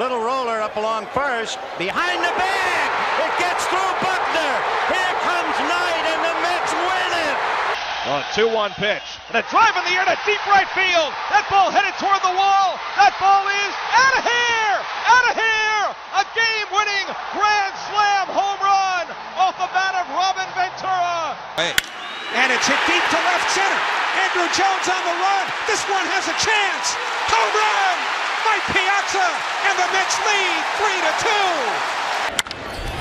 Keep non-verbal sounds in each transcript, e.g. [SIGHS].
Little roller up along first. Behind the bag. It gets through Buckner. Here comes Knight, and the Mets win it. On a 2 1 pitch. And a drive in the air to deep right field. That ball headed toward the wall. That ball is out of here! Out of here! A game winning grand slam home run off the bat of Robin Ventura. And it's hit deep to left center. Andruw Jones on the run. This one has a chance. Home run! Mike Piazza and the Mets lead three to two.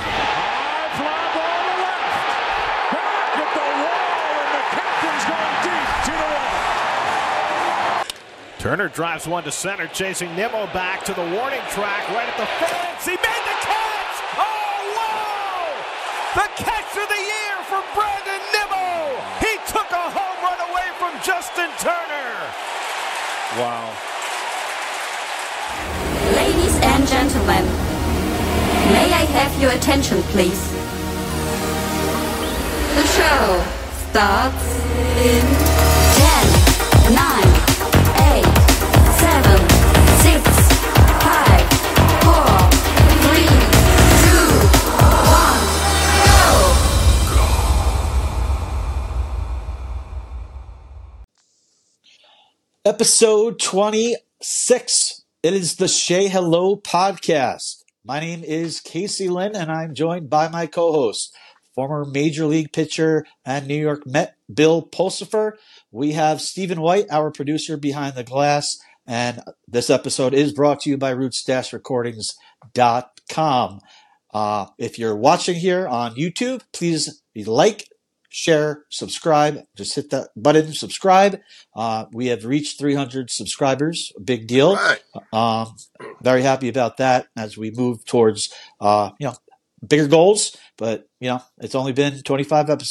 High fly ball to left. Back at the wall, and the captain's going deep to the wall. Turner drives one to center, chasing Nimmo back to the warning track right at the fence. He made the catch! Oh, wow! The catch of the year from Brandon Nimmo! He took a home run away from Justin Turner! Wow. Have your attention, please? The show starts in 10, 9, 8, 7, 6, 5, 4, 3, 2, 1, go! Episode 26. It is the Shea Hello podcast. My name is Casey Lynn, and I'm joined by my co host, former Major League pitcher and New York Met Bill Pulsipher. We have Stephen White, our producer behind the glass, and this episode is brought to you by Roots RootStashRecordings.com. Uh, if you're watching here on YouTube, please like, share, subscribe. Just hit that button, subscribe. Uh, we have reached 300 subscribers, a big deal. Right. Um, very happy about that as we move towards, uh, you know, bigger goals. But you know, it's only been 25 epi-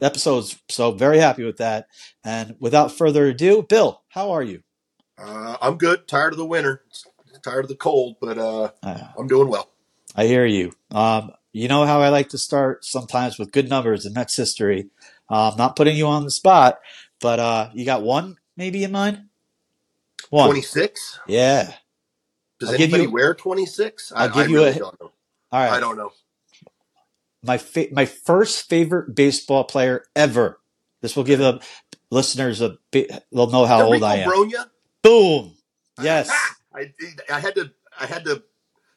episodes, so very happy with that. And without further ado, Bill, how are you? Uh, I'm good. Tired of the winter. Tired of the cold, but uh, Uh, I'm doing well. I hear you. Um, you know how I like to start sometimes with good numbers in Mets history. Uh, I'm not putting you on the spot, but uh, you got one maybe in mind. One, 26. yeah. Does I'll anybody you- wear 26? I'll I, give I you really a- don't know. All right. I don't know. my fa- my first favorite baseball player ever. This will give the listeners a bit. They'll know how old I am. Brogna? Boom. Yes. [LAUGHS] I, I had to. I had to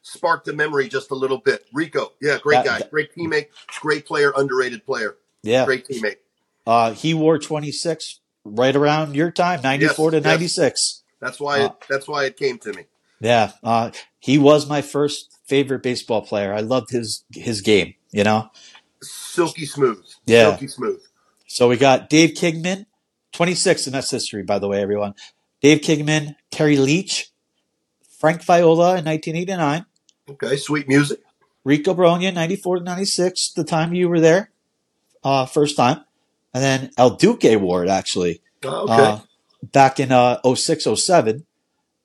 spark the memory just a little bit. Rico, yeah, great That- guy, that- great teammate, great player, underrated player, Yeah. great teammate. Uh, he wore 26 right around your time, 94 to Yes, yes. 96. That's why. Uh, it, that's why it came to me. Yeah. Uh, he was my first favorite baseball player. I loved his his game. You know. Silky smooth. Yeah. Silky smooth. So we got Dave Kingman, 26 and that's history, by the way, everyone. Dave Kingman, Terry Leach, Frank Viola in 1989. Okay, sweet music. Rico Brogna, 94 to 96, the time you were there, uh, first time. And then El Duque Ward, actually, Oh, okay. uh, back in uh, 06, 07.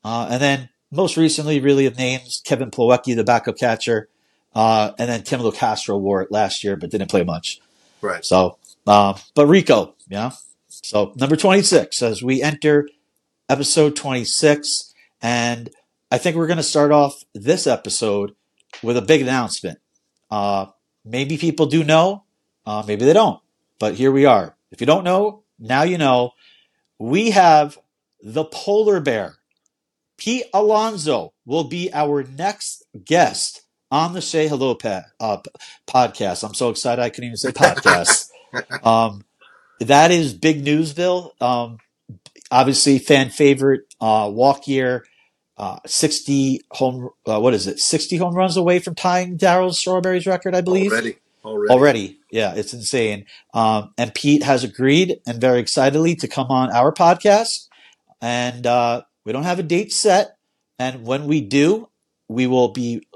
Uh, and then most recently, really of names, Kevin Plawecki, the backup catcher. Uh, and then Tim Locastro wore it last year, but didn't play much. right. So, uh, but Rico, yeah. So number 26 as we enter episode 26. And I think we're going to start off this episode with a big announcement. Uh, maybe people do know, uh, maybe they don't, but here we are. If you don't know, now you know. We have the polar bear. Pete Alonso will be our next guest on the Say Hello pa- uh, podcast. I'm so excited I couldn't even say podcast. [LAUGHS] um, that is big news, Bill. Um, obviously, fan favorite uh, walk year. Uh, 60 home, uh, what is it? 60 home runs away from tying Darryl Strawberry's record, I believe. Already. Already. Already. Yeah, it's insane. Um, and Pete has agreed and very excitedly to come on our podcast. And uh, we don't have a date set. And when we do, we will be,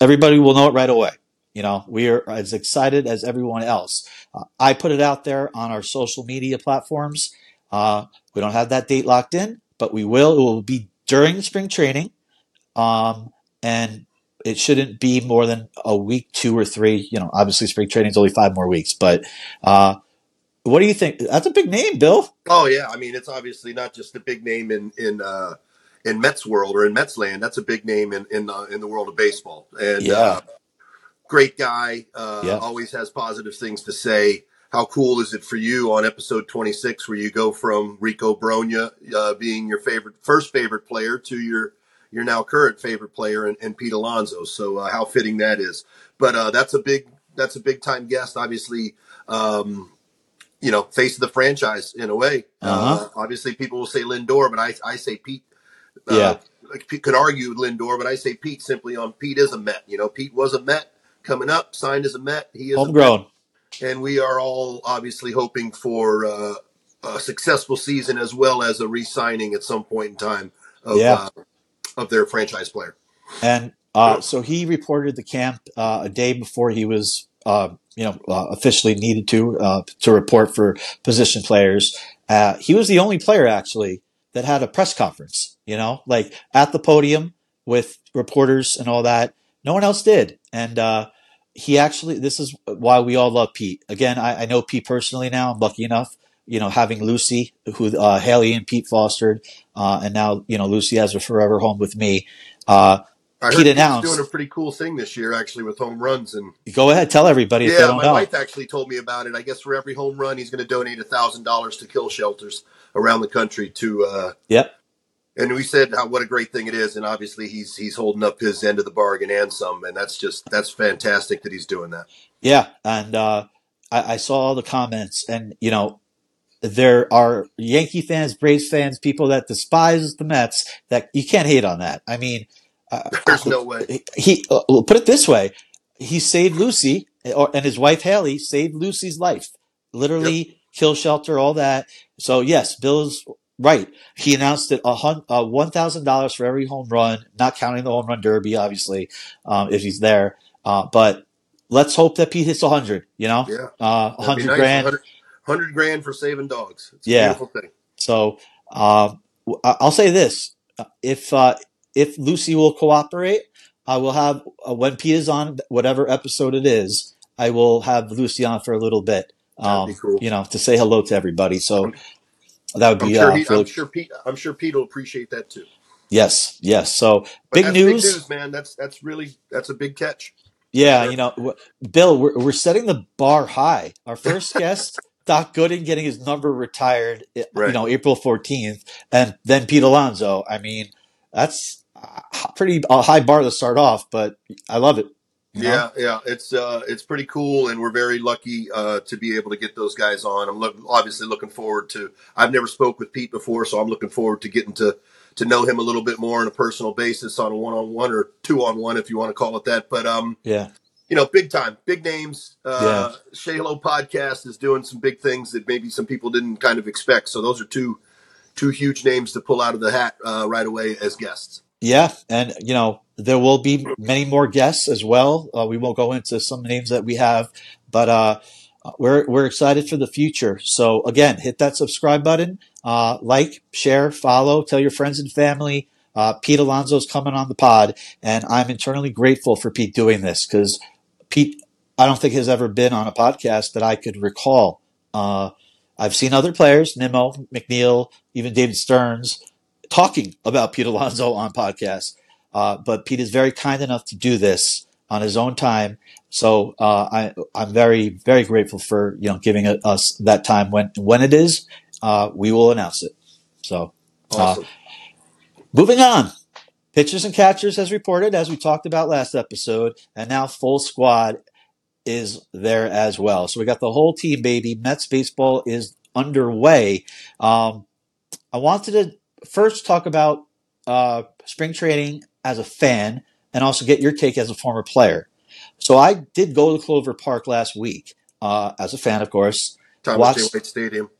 everybody will know it right away. You know, we are as excited as everyone else. Uh, I put it out there on our social media platforms. Uh, we don't have that date locked in, but we will. It will be during spring training. Um, and it shouldn't be more than a week, two or three. You know, obviously spring training is only five more weeks, but uh, what do you think? That's a big name, Bill. Oh yeah, I mean it's obviously not just a big name in in uh, in Mets world or in Mets land, that's a big name in in, uh, in the world of baseball. And Yeah. uh, great guy, uh, Yeah. always has positive things to say. How cool is it for you on episode 26 where you go from Rico Brogna uh, being your favorite first favorite player to your your now current favorite player and, and Pete Alonso. So uh, how fitting that is. But uh, that's a big that's a big time guest. Obviously, um, you know, face of the franchise in a way. Uh-huh. Uh, obviously, people will say Lindor, but I I say Pete. Uh, Yeah. like, Pete could argue Lindor, but I say Pete simply on Pete is a Met. You know, Pete was a Met coming up, signed as a Met. He is a Met Homegrown. And we are all obviously hoping for uh, a successful season as well as a re-signing at some point in time of Yeah. uh, of their franchise player. And uh, so he reported the camp uh, a day before he was, uh, you know, uh, officially needed to uh, to report for position players. Uh, he was the only player actually that had a press conference. You know, like at the podium with reporters and all that. No one else did, and uh, he actually. This is why we all love Pete. Again, I, I know Pete personally now. I'm lucky enough. You know, having Lucy, who uh, Haley and Pete fostered, uh, and now you know Lucy has a forever home with me. Uh, I heard Pete he's announced- doing a pretty cool thing this year, actually, with home runs. And Go ahead, tell everybody if they yeah, don't my know. wife actually told me about it. I guess for every home run, he's going to donate a thousand dollars to kill shelters around the country. To uh, Yep. And we said how, what a great thing it is. And obviously, he's he's holding up his end of the bargain and some. And that's just that's fantastic that he's doing that. Yeah, and uh, I, I saw all the comments, and you know, there are Yankee fans, Braves fans, people that despise the Mets. That you can't hate on that. I mean, uh, There's no way. he uh, put it this way: he saved Lucy, or, and his wife Haley saved Lucy's life. Literally, kill shelter, all that. So yes, Bill's right. He announced that a uh, one thousand dollars for every home run, not counting the home run derby, obviously, um, if he's there. Uh, but let's hope that Pete hits a hundred. You know, Yeah. uh, a hundred nice. grand. 100, 100 grand for saving dogs. It's a Yeah. beautiful thing. So I- I'll say this: if uh, if Lucy will cooperate, I will have uh, when Pete is on whatever episode it is. I will have Lucy on for a little bit. That'd Um, be cool. You know, to say hello to everybody. So that would I'm be sure, uh, he, I'm sure Pete. I'm sure Pete will appreciate that too. yes, yes. So But big that's big news, man. That's that's really that's a big catch. Yeah, Sure. you know, w- Bill, we're, we're setting the bar high. Our first [LAUGHS] guest, Doc Gooden, getting his number retired, i- you Right. know, April 14th, and then Pete Alonso. I mean, that's a pretty a high bar to start off, but I love it. You know? Yeah, yeah, it's uh, it's pretty cool, and we're very lucky uh, to be able to get those guys on. I'm look, obviously looking forward to. I've never spoke with Pete before, so I'm looking forward to getting to to know him a little bit more on a personal basis, on a one on one or two on one, if you want to call it that. But um, Yeah. you know, big time, big names. Uh, Say Hello podcast is doing some big things that maybe some people didn't kind of expect. So those are two two huge names to pull out of the hat uh, right away as guests. Yeah, and you know there will be many more guests as well. Uh, we won't go into some names that we have, but uh, we're we're excited for the future. So again, hit that subscribe button, uh, like, share, follow, tell your friends and family. Uh, Pete Alonso's coming on the pod, and I'm internally grateful for Pete doing this because Pete, I don't think has ever been on a podcast that I could recall. Uh, I've seen other players, Nimmo, McNeil, even David Stearns, talking about Pete Alonso on podcasts. Uh, but Pete is very kind enough to do this on his own time. So uh, I, I'm very, very grateful for you know giving us that time. When when it is, uh, we will announce it. So uh, Awesome. moving on, pitchers and catchers as reported, as we talked about last episode, and now full squad is there as well. So we got the whole team, baby. Mets baseball is underway. Um, I wanted to first talk about uh, spring training as a fan and also get your take as a former player. So I did go to Clover Park last week uh, as a fan, of course. Thomas watch- J. White Stadium.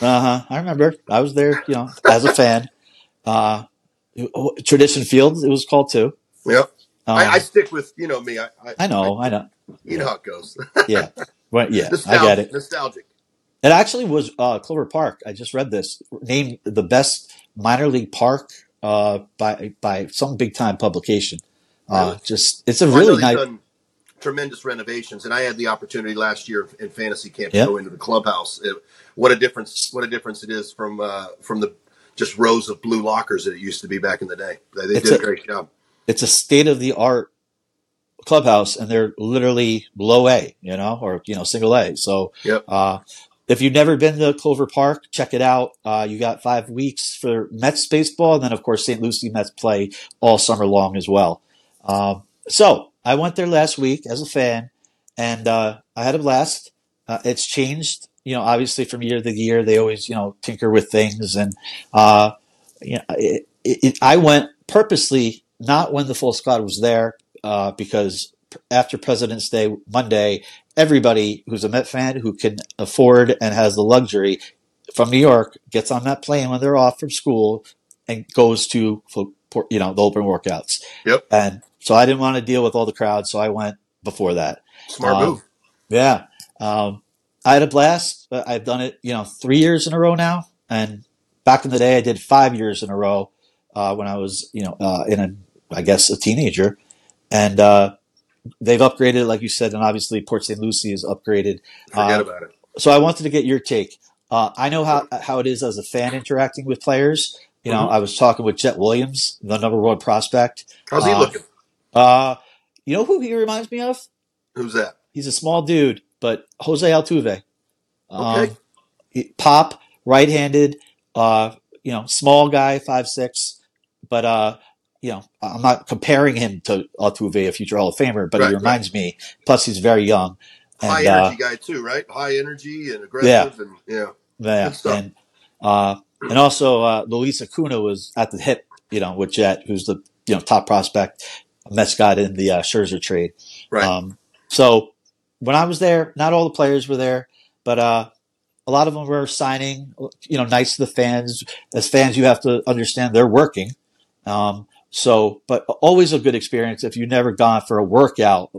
Uh huh. I remember. I was there, you know, as a fan. [LAUGHS] Uh, Tradition Field, it was called too. Yep. Um, I, I stick with you know me. I, I, I know, I know. you know how it goes. [LAUGHS] Yeah, well, yeah, I nostalgic, get it. Nostalgic. It actually was uh, Clover Park. I just read this named the best minor league park uh, by by some big time publication. Uh, Really? just it's a Well, really nice. done tremendous renovations, and I had the opportunity last year in fantasy camp Yep. to go into the clubhouse. It- what a difference! What a difference it is from uh, from the just rows of blue lockers that it used to be back in the day. They, they did a, a- great job. It's a state of the art clubhouse, and they're literally low A, you know, or you know, single A. So, Yep. uh, if you've never been to Clover Park, check it out. Uh, you got five weeks for Mets baseball, and then of course St. Lucie Mets play all summer long as well. Um, so I went there last week as a fan, and uh, I had a blast. Uh, it's changed, you know, obviously from year to year. They always, you know, tinker with things, and uh, you know, it, it, I went purposely not when the full squad was there uh, because after President's Day Monday, everybody who's a Met fan who can afford and has the luxury from New York gets on that plane when they're off from school and goes to you know the open workouts. Yep. And so I didn't want to deal with all the crowds, so I went before that. Smart Um, move. Yeah. Um, I had a blast. I've done it, you know, three years in a row now. And back in the day, I did five years in a row uh, when I was, you know, uh, in a, I guess, a teenager. And uh, they've upgraded, like you said, and obviously Port St. Lucie is upgraded. Forget uh, about it. So I wanted to get your take. Uh, I know how how it is as a fan interacting with players. You know, Mhm. I was talking with Jett Williams, the number one prospect. How's he uh, looking? Uh, you know who he reminds me of? Who's that? He's a small dude, but Jose Altuve. Um, Okay. pop, right-handed, uh, you know, small guy, five six, but uh, you know, I'm not comparing him to Altuve, a future Hall of Famer, but Right, he reminds me. Plus, he's very young. High And, uh, energy guy too, right? High energy and aggressive, and yeah. Yeah, and uh, and also uh, Luis Acuna was at the hip, you know, with Jett, who's the you know top prospect, Mets got in the uh, Scherzer trade. Right. Um, so when I was there, not all the players were there, but uh, a lot of them were signing, you know, nice to the fans. As fans, you have to understand they're working. Um, so, but always a good experience. If you've never gone for a workout,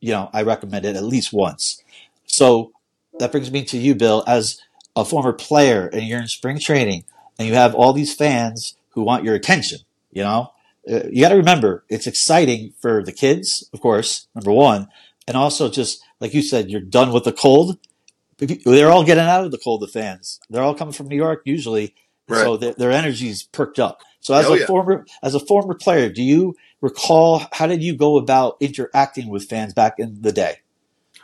you know, I recommend it at least once. So that brings me to you, Bill, as a former player and you're in spring training and you have all these fans who want your attention, you know, Uh, you got to remember it's exciting for the kids, of course, number one. And also just like you said, you're done with the cold. They're all getting out of the cold, the fans. They're all coming from New York usually. Right. So their, their energy's perked up. So as Oh, a yeah. former, as a former player, do you recall, how did you go about interacting with fans back in the day?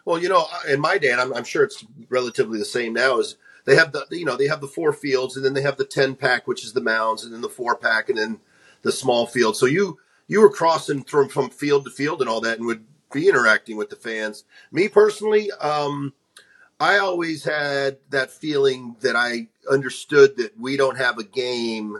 Well, you know, in my day, and I'm, I'm sure it's relatively the same now, is they have the you know they have the four fields, and then they have the ten pack, which is the mounds, and then the four pack, and then the small field. So you you were crossing from from field to field and all that, and would be interacting with the fans. Me personally, um, I always had that feeling that I understood that we don't have a game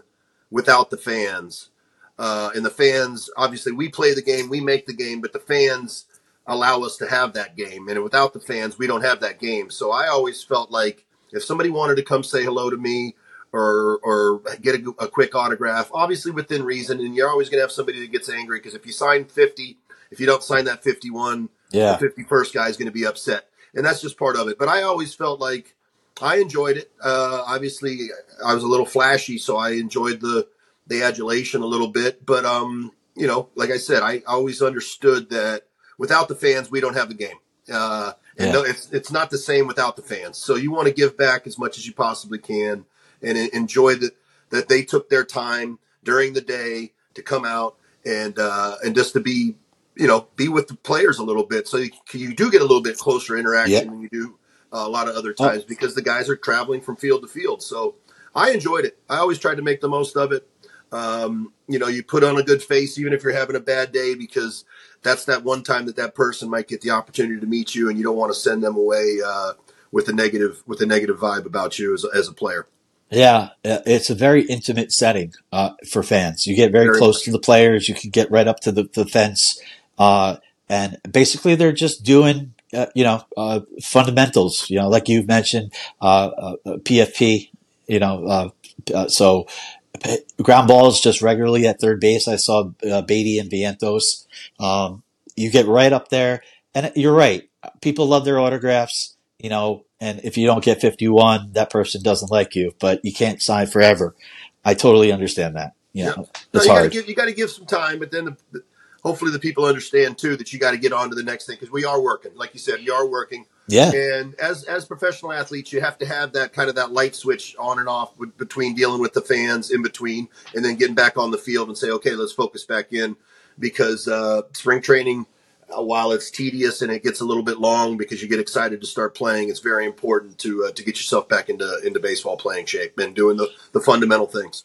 without the fans. Uh, and the fans, obviously, we play the game, we make the game, but the fans allow us to have that game. And without the fans, we don't have that game. So I always felt like if somebody wanted to come say hello to me or or get a, a quick autograph, obviously within reason, and you're always going to have somebody that gets angry because if you sign 50, if you don't sign that 51, Yeah. the 51st guy is going to be upset. And that's just part of it. But I always felt like I enjoyed it. Uh, obviously, I was a little flashy, so I enjoyed the the adulation a little bit. But um, you know, like I said, I always understood that without the fans, we don't have the game. Uh, and Yeah. no, it's it's not the same without the fans. So you want to give back as much as you possibly can, and enjoy that that they took their time during the day to come out and uh, and just to be you know be with the players a little bit. So you, you do get a little bit closer interaction than you do a lot of other Oh. times because the guys are traveling from field to field. So I enjoyed it. I always tried to make the most of it. Um, you know, you put on a good face even if you're having a bad day because that's that one time that that person might get the opportunity to meet you, and you don't want to send them away uh, with a negative with a negative vibe about you as a, as a player. Yeah, uh, it's a very intimate setting uh, for fans. You get very, Very close much. to the players. You can get right up to the, the fence, uh, and basically they're just doing, uh, you know, uh, fundamentals. You know, like you've mentioned, uh, uh, PFP. You know, uh, uh, so ground balls just regularly at third base. I saw uh, Baty and Vientos. Um, you get right up there, and you're right. People love their autographs. You know, and if you don't get 51, that person doesn't like you, but you can't sign forever. I totally understand that. You know, No, it's you got to hard. give you got to give some time, but then the, the, hopefully the people understand too that you got to get on to the next thing because we are working. Like you said, we are working. Yeah. And as as professional athletes, you have to have that kind of that light switch on and off with, between dealing with the fans in between, and then getting back on the field and say, okay, let's focus back in because uh, spring training, uh, while it's tedious and it gets a little bit long because you get excited to start playing, it's very important to uh, to get yourself back into into baseball playing shape and doing the the fundamental things.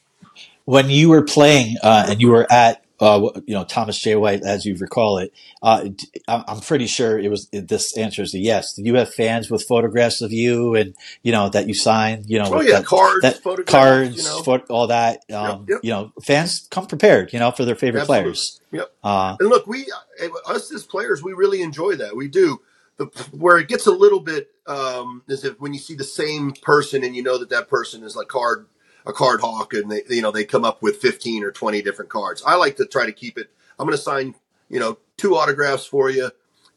When you were playing uh, and you were at uh, you know Thomas J. White, as you recall it. Uh, I'm pretty sure it was this answer is a yes. Did you have fans with photographs of you and you know that you signed? You know, Oh yeah, that, cards, that photographs, cards, you know. pho- all that. Um, yep. You know, fans come prepared. You know, for their favorite Absolutely. players. Yep. Uh, And look, we uh, us as players, we really enjoy that. We do. The, where it gets a little bit um, is if when you see the same person and you know that that person is like card a card hawk and they you know they come up with fifteen or twenty different cards. I like to try to keep it. I'm going to sign you know two autographs for you,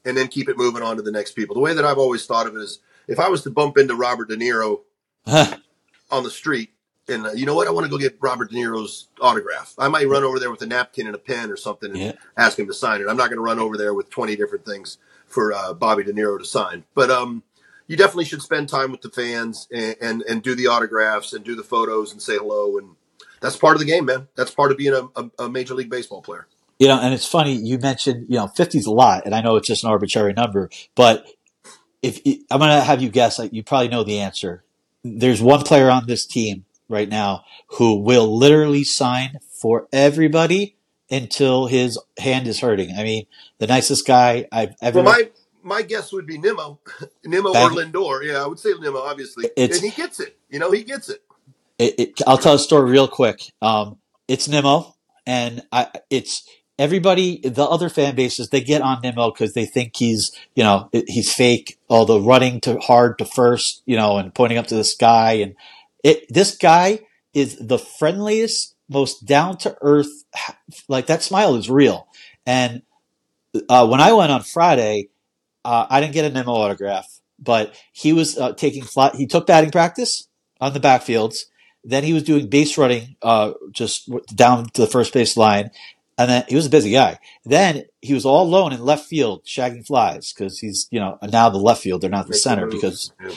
and then keep it moving on to the next people. The way that I've always thought of it is, if I was to bump into Robert De Niro [LAUGHS] on the street. And uh, you know what? I want to go get Robert De Niro's autograph. I might run over there with a napkin and a pen or something and Yeah. ask him to sign it. I'm not going to run over there with 20 different things for uh, Bobby De Niro to sign. But um, you definitely should spend time with the fans and, and, and do the autographs and do the photos and say hello. And that's part of the game, man. That's part of being a, a, a Major League Baseball player. you know, and it's funny you mentioned you know 50 is a lot, and I know it's just an arbitrary number, but if I'm going to have you guess, like you probably know the answer. There's one player on this team right now who will literally sign for everybody until his hand is hurting. I mean, the nicest guy I've ever. Well, my my guess would be Nimmo, [LAUGHS] Nimmo or Lindor. Yeah, I would say Nimmo, obviously. It's- and he gets it. You know, he gets it. it, it, I'll tell a story real quick. Um, it's Nimmo, and I, it's everybody. The other fan bases they get on Nimmo because they think he's, you know, he's fake. All the running to hard to first, you know, and pointing up to the sky, and it. This guy is the friendliest, most down to earth. Like that smile is real. And uh, when I went on Friday, uh, I didn't get a Nimmo autograph, but he was uh, taking fly. He took batting practice on the backfields. Then he was doing base running, uh, just down to the first base line. And then he was a busy guy. Then he was all alone in left field, shagging flies because he's, you know, now the left field, they're not the Make center because Yeah.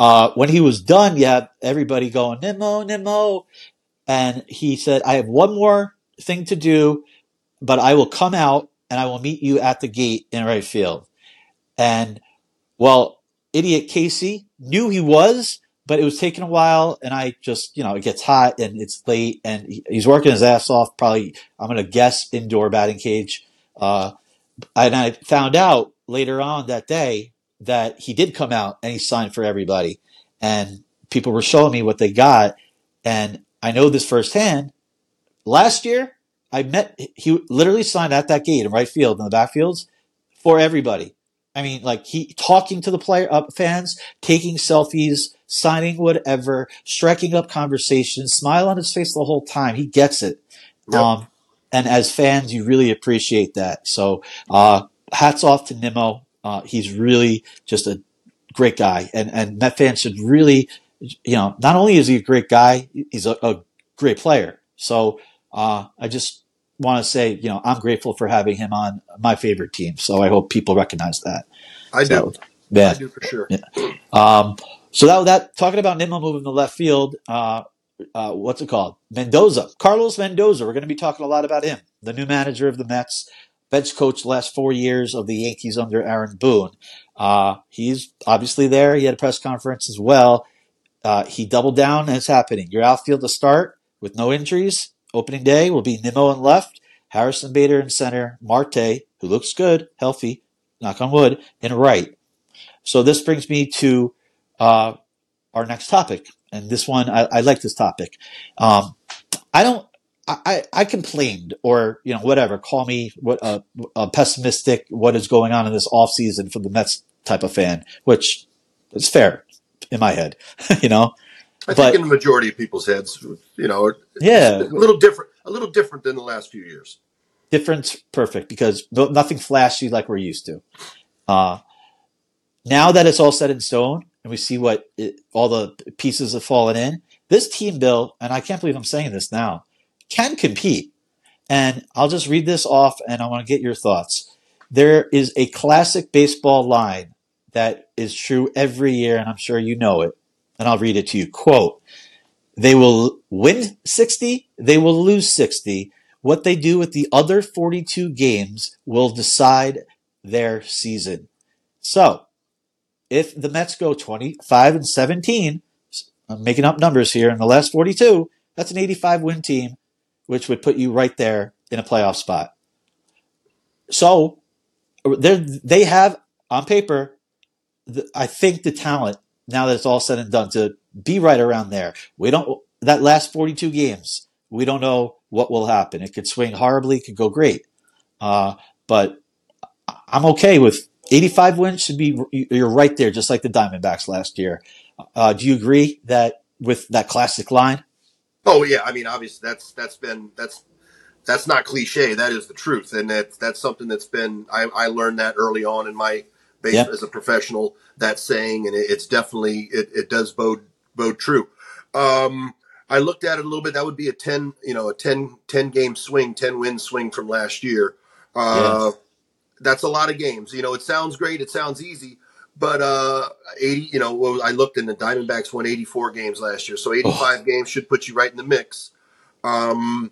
uh, when he was done, you had everybody going, Nimmo, Nimmo. And he said, I have one more thing to do, but I will come out and I will meet you at the gate in right field. And well, idiot Casey knew he was, but it was taking a while. And I just, you know, it gets hot and it's late and he- he's working his ass off. Probably, I'm going to guess indoor batting cage. Uh, and I found out later on that day that he did come out and he signed for everybody. And people were showing me what they got. And I know this firsthand. Last year, I met, he literally signed at that gate in right field in the backfields for everybody. I mean, like he talking to the player uh, fans, taking selfies, signing whatever, striking up conversations, smile on his face the whole time. He gets it. Yep. Um, and as fans, you really appreciate that. So, uh, hats off to Nimmo. Uh, he's really just a great guy, and and Met fans should really, you know, not only is he a great guy, he's a, a great player. So, uh, I just want to say, you know, I'm grateful for having him on my favorite team. So I hope people recognize that. I do. So, yeah. I do for sure. Um, so that that talking about Nimmo moving to left field. Uh, uh, what's it called? Mendoza, Carlos Mendoza. We're going to be talking a lot about him, the new manager of the Mets, bench coach last four years of the Yankees under Aaron Boone. Uh, he's obviously there. He had a press conference as well. Uh, he doubled down, and it's happening. Your outfield to start with no injuries. Opening day will be Nimmo in left, Harrison Bader in center, Marte, who looks good, healthy, knock on wood, in right. So this brings me to uh, our next topic, and this one I, I like this topic. Um, I don't. I, I I complained, or you know, whatever. Call me what a, a pessimistic. What is going on in this off season for the Mets type of fan, which is fair in my head. [LAUGHS] you know, I But- think in the majority of people's heads, you know, it's Yeah. a little different, a little different than the last few years. difference perfect because no, nothing flashy like we're used to. Uh, now that it's all set in stone and we see what it, all the pieces have fallen in, this team, Bill, and I can't believe I'm saying this now, can compete. And I'll just read this off and I want to get your thoughts. There is a classic baseball line that is true every year, and I'm sure you know it. And I'll read it to you. Quote, they will win 60, they will lose 60. What they do with the other 42 games will decide their season. So, if the Mets go 25 and 17, I'm making up numbers here in the last 42, that's an 85 win team, which would put you right there in a playoff spot. So, they have on paper, I think the talent now that it's all said and done to be right around there. We don't that last 42 games. We don't know what will happen. It could swing horribly. It could go great. Uh, but I'm okay with 85 wins. Should be you're right there, just like the Diamondbacks last year. Uh, do you agree that with that classic line? Oh yeah, I mean obviously that's that's been that's that's not cliche. That is the truth, and that that's something that's been I, I learned that early on in my base yep. as a professional. That saying, and it, it's definitely it, it does bode bode true. Um, I looked at it a little bit. That would be a ten, you know, a 10, 10 game swing, ten win swing from last year. Uh, yes. That's a lot of games. You know, it sounds great. It sounds easy, but uh, eighty. You know, well, I looked and the Diamondbacks won eighty four games last year, so eighty five oh. games should put you right in the mix. Um,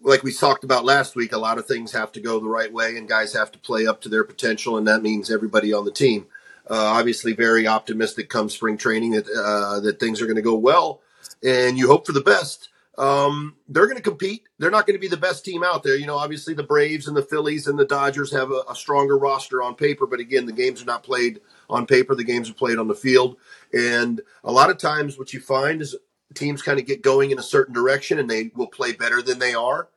like we talked about last week, a lot of things have to go the right way, and guys have to play up to their potential, and that means everybody on the team. Uh, obviously, very optimistic come spring training that uh, that things are going to go well, and you hope for the best. Um, they're going to compete. They're not going to be the best team out there. You know, obviously the Braves and the Phillies and the Dodgers have a, a stronger roster on paper, but again, the games are not played on paper. The games are played on the field, and a lot of times what you find is teams kind of get going in a certain direction and they will play better than they are.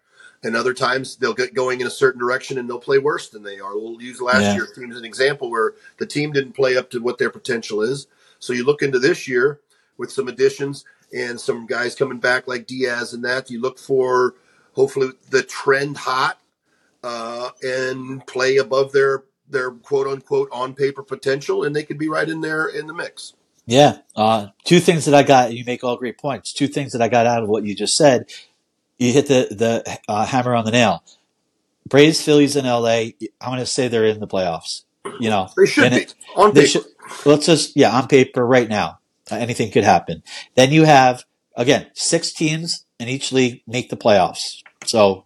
And other times they'll get going in a certain direction and they'll play worse than they are. We'll use last yeah. year's team as an example where the team didn't play up to what their potential is. So you look into this year with some additions and some guys coming back like Diaz and that. You look for hopefully the trend hot uh, and play above their their quote unquote on paper potential, and they could be right in there in the mix. Yeah. Uh, two things that I got, you make all great points. Two things that I got out of what you just said. You hit the, the uh, hammer on the nail. Braves, Phillies, and LA, I'm going to say they're in the playoffs. You know, they should be it, on paper. Should, let's just, yeah, on paper right now. Uh, anything could happen. Then you have, again, six teams in each league make the playoffs. So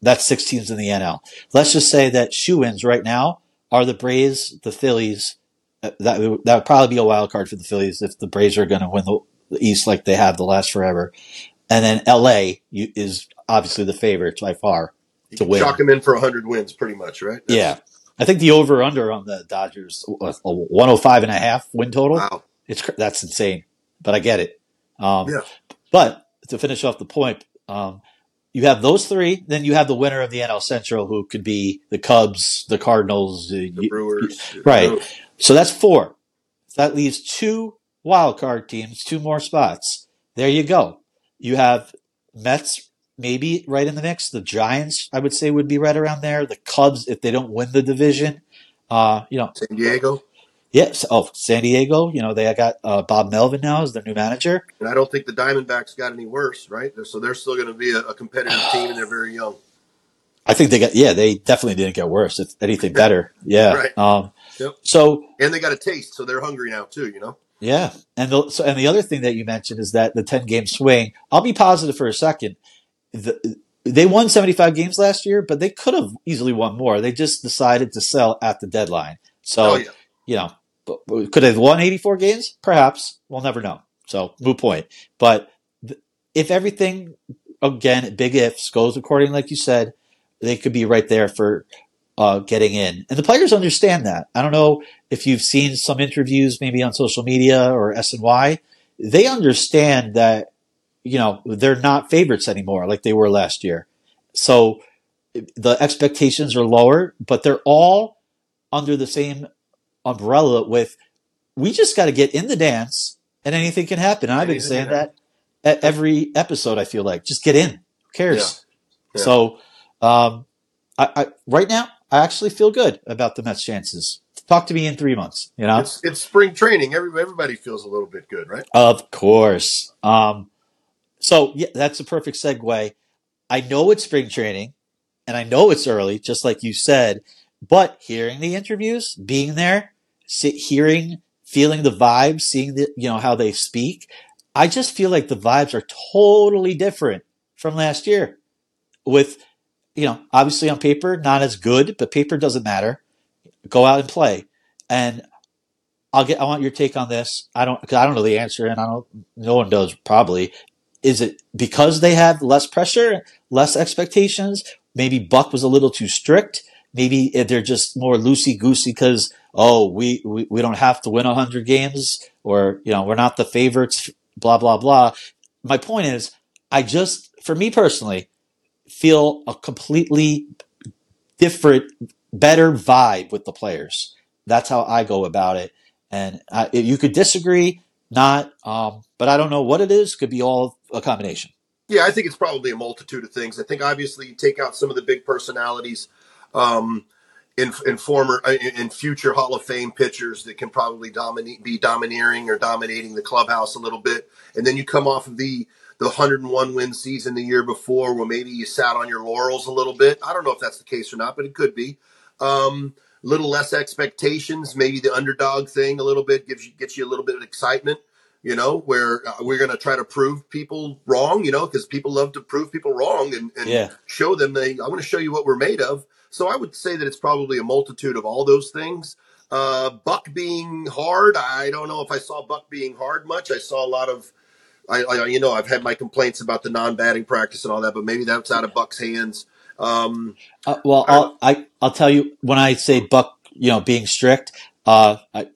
that's six teams in the NL. Let's just say that shoe ins right now are the Braves, the Phillies, that would, that would probably be a wild card for the Phillies if the Braves are going to win the, the, East like they have the last forever. And then LA is obviously the favorite by far you to win. Chalk them in for 100 wins, pretty much, right? That's, yeah. I think the over under on the Dodgers, a 105 and a half win total. Wow. It's, that's insane, but I get it. Um, yeah. But to finish off the point, um, you have those three, then you have the winner of the NL Central, who could be the Cubs, the Cardinals, the you, Brewers, right? So that's four. That leaves two wild card teams, two more spots. There you go. You have Mets maybe right in the mix. The Giants, I would say, would be right around there. The Cubs, if they don't win the division, uh, you know, San Diego. Yes. Oh, San Diego. You know, they got uh, Bob Melvin now as their new manager. And I don't think the Diamondbacks got any worse, right? So they're still going to be a, a competitive [SIGHS] team, and they're very young. I think they got yeah, they definitely didn't get worse. If anything, better. Yeah. right. Um, yep. So and they got a taste, so they're hungry now too. You know. Yeah, and the, so and the other thing that you mentioned is that the ten game swing. I'll be positive for a second. The, they won seventy five games last year, but they could have easily won more. They just decided to sell at the deadline. So oh, yeah. you know, could they have won eighty four games? Perhaps we'll never know. So moot point. But if everything again, big ifs goes according like you said they could be right there for uh, getting in. And the players understand that. I don't know if you've seen some interviews maybe on social media or SNY. They understand that, you know, they're not favorites anymore like they were last year. So the expectations are lower, but they're all under the same umbrella with we just got to get in the dance and anything can happen. And I've been saying that at every episode, I feel like just get in. Who cares? Yeah. Yeah. So um, I, I, right now, I actually feel good about the Mets' chances. Talk to me in three months. You know, it's, it's spring training. Every, everybody feels a little bit good, right? Of course. Um, so yeah, that's a perfect segue. I know it's spring training, and I know it's early, just like you said. But hearing the interviews, being there, sit, hearing, feeling the vibes, seeing the, you know, how they speak, I just feel like the vibes are totally different from last year. With, you know, obviously on paper, not as good, but paper doesn't matter. Go out and play. And I'll get, I want your take on this. I don't, cause I don't know the answer and I don't, no one does probably. Is it because they have less pressure, less expectations? Maybe Buck was a little too strict. Maybe they're just more loosey goosey because, oh, we, we, we don't have to win 100 games or, you know, we're not the favorites, blah, blah, blah. My point is, I just, for me personally, feel a completely different, better vibe with the players. That's how I go about it. And I, you could disagree, not, um, but I don't know what it is. Could be all a combination. Yeah, I think it's probably a multitude of things. I think obviously you take out some of the big personalities, um, in, in former uh, in future Hall of Fame pitchers that can probably dominate, be domineering or dominating the clubhouse a little bit, and then you come off of the the 101 win season the year before, where maybe you sat on your laurels a little bit. I don't know if that's the case or not, but it could be. Um, little less expectations, maybe the underdog thing a little bit gives you gets you a little bit of excitement you know, where uh, we're going to try to prove people wrong, you know, because people love to prove people wrong and, and Yeah. show them they, I want to show you what we're made of. So I would say that it's probably a multitude of all those things. Uh, Buck being hard, I don't know if I saw Buck being hard much. I saw a lot of, I, I you know, I've had my complaints about the non-batting practice and all that, but maybe that's out of Buck's hands. Um, Uh, well, I'll, I, I'll tell you when I say Buck, you know, being strict, uh, I,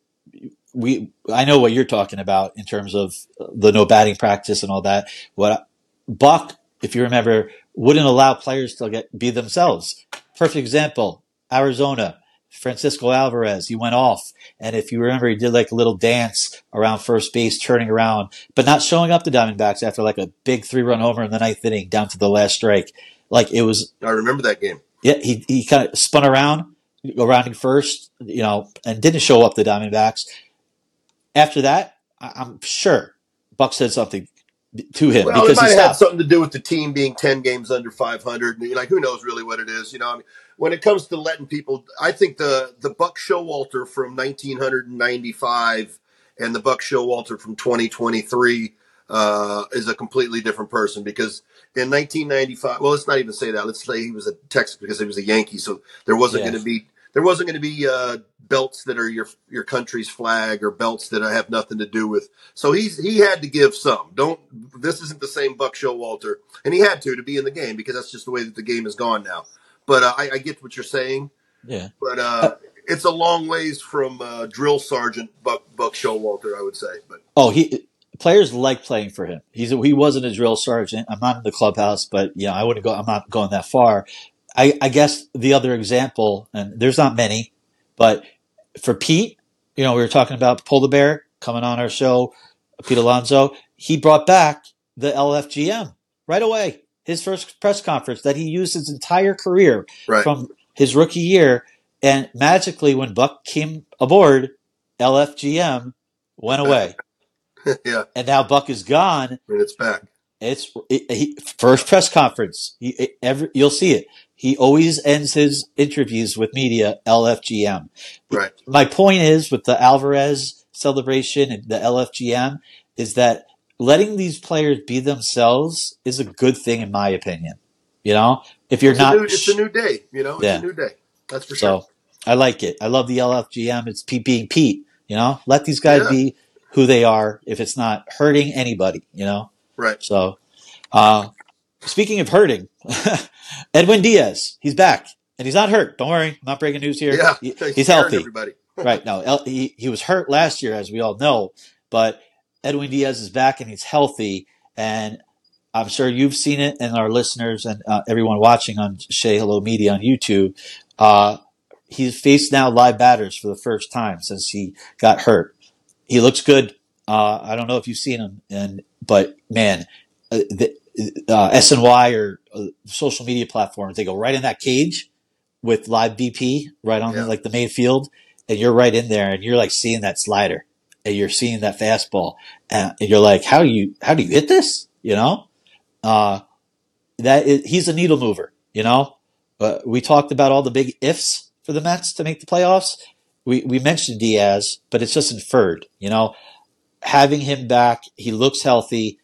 we, I know what you're talking about in terms of the no batting practice and all that. What Buck, if you remember, wouldn't allow players to get, be themselves. Perfect example, Arizona, Francisco Alvarez, he went off. And if you remember, he did like a little dance around first base, turning around, but not showing up the Diamondbacks after like a big three run homer in the ninth inning down to the last strike. Like it was I remember that game. yeah, he, he kind of spun around, rounding first, you know, and didn't show up the Diamondbacks. After that, I'm sure Buck said something to him Well, it because he might have something to do with the team being 10 games under 500. And, Like, who knows really what it is? You know, I mean, when it comes to letting people, I think the, the Buck Showalter from 1995 and the Buck Showalter from 2023 uh, is a completely different person because in 1995, well, let's not even say that. Let's say he was a Texas because he was a Yankee. So there wasn't Yeah. going to be, there wasn't going to be uh, belts that are your your country's flag or belts that have nothing to do with. So he's he had to give some. Don't this isn't the same Buck Showalter, and he had to to be in the game because that's just the way that the game has gone now. But uh, I, I get what you're saying. Yeah. But uh, it's a long ways from uh, drill sergeant Buck Buck Showalter, I would say. But Oh, he players like playing for him. He's a, he wasn't a drill sergeant. I'm not in the clubhouse, but yeah, I wouldn't go. I'm not going that far. I, I guess the other example, and there's not many, but for Pete, you know, we were talking about Polar Bear coming on our show, Pete Alonso. He brought back the LFGM right away. His first press conference that he used his entire career right, from his rookie year, and magically when Buck came aboard, LFGM went away [LAUGHS] yeah, and now Buck is gone. and it's back. It's it, he, first press conference. He, it, every, you'll see it. He always ends his interviews with media LFGM. Right. My point is with the Alvarez celebration and the LFGM is that letting these players be themselves is a good thing in my opinion. You know, if you're It's not, a new, it's a new day. You know, it's Yeah. a new day. That's for sure. so I like it. I love the LFGM. It's Pete being Pete. You know, let these guys Yeah. be who they are. If it's not hurting anybody, you know. Right. So, uh, speaking of hurting, [LAUGHS] Edwin Diaz, he's back and he's not hurt. Don't worry, I'm not breaking news here. Yeah, He- he's healthy. Everybody. [LAUGHS] right. No, El- he, he was hurt last year, as we all know, but Edwin Diaz is back and he's healthy. And I'm sure you've seen it and our listeners and uh, everyone watching on Shea Hello Media on YouTube. Uh, he's faced now live batters for the first time since he got hurt. He looks good. Uh, I don't know if you've seen him, and but man, uh, the, uh, SNY or uh, social media platforms, they go right in that cage with live BP right on Yeah. like the main field, and you're right in there, and you're like seeing that slider, and you're seeing that fastball, and you're like, how do you how do you hit this? You know, uh, that is, he's a needle mover. You know, but we talked about all the big ifs for the Mets to make the playoffs. we, we mentioned Diaz, but it's just inferred. You know, having him back, he looks healthy,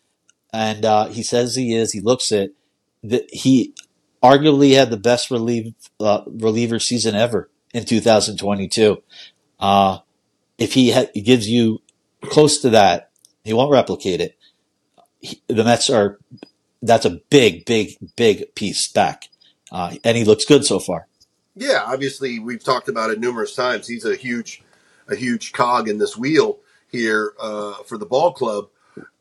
and uh, he says he is. He looks it. That he arguably had the best relief, uh, reliever season ever in 2022. Uh, if he, ha- gives you close to that, he won't replicate it. He, the Mets are that's a big, big, big piece back, uh, and he looks good so far. Yeah, obviously we've talked about it numerous times. He's a huge, a huge cog in this wheel here uh, for the ball club.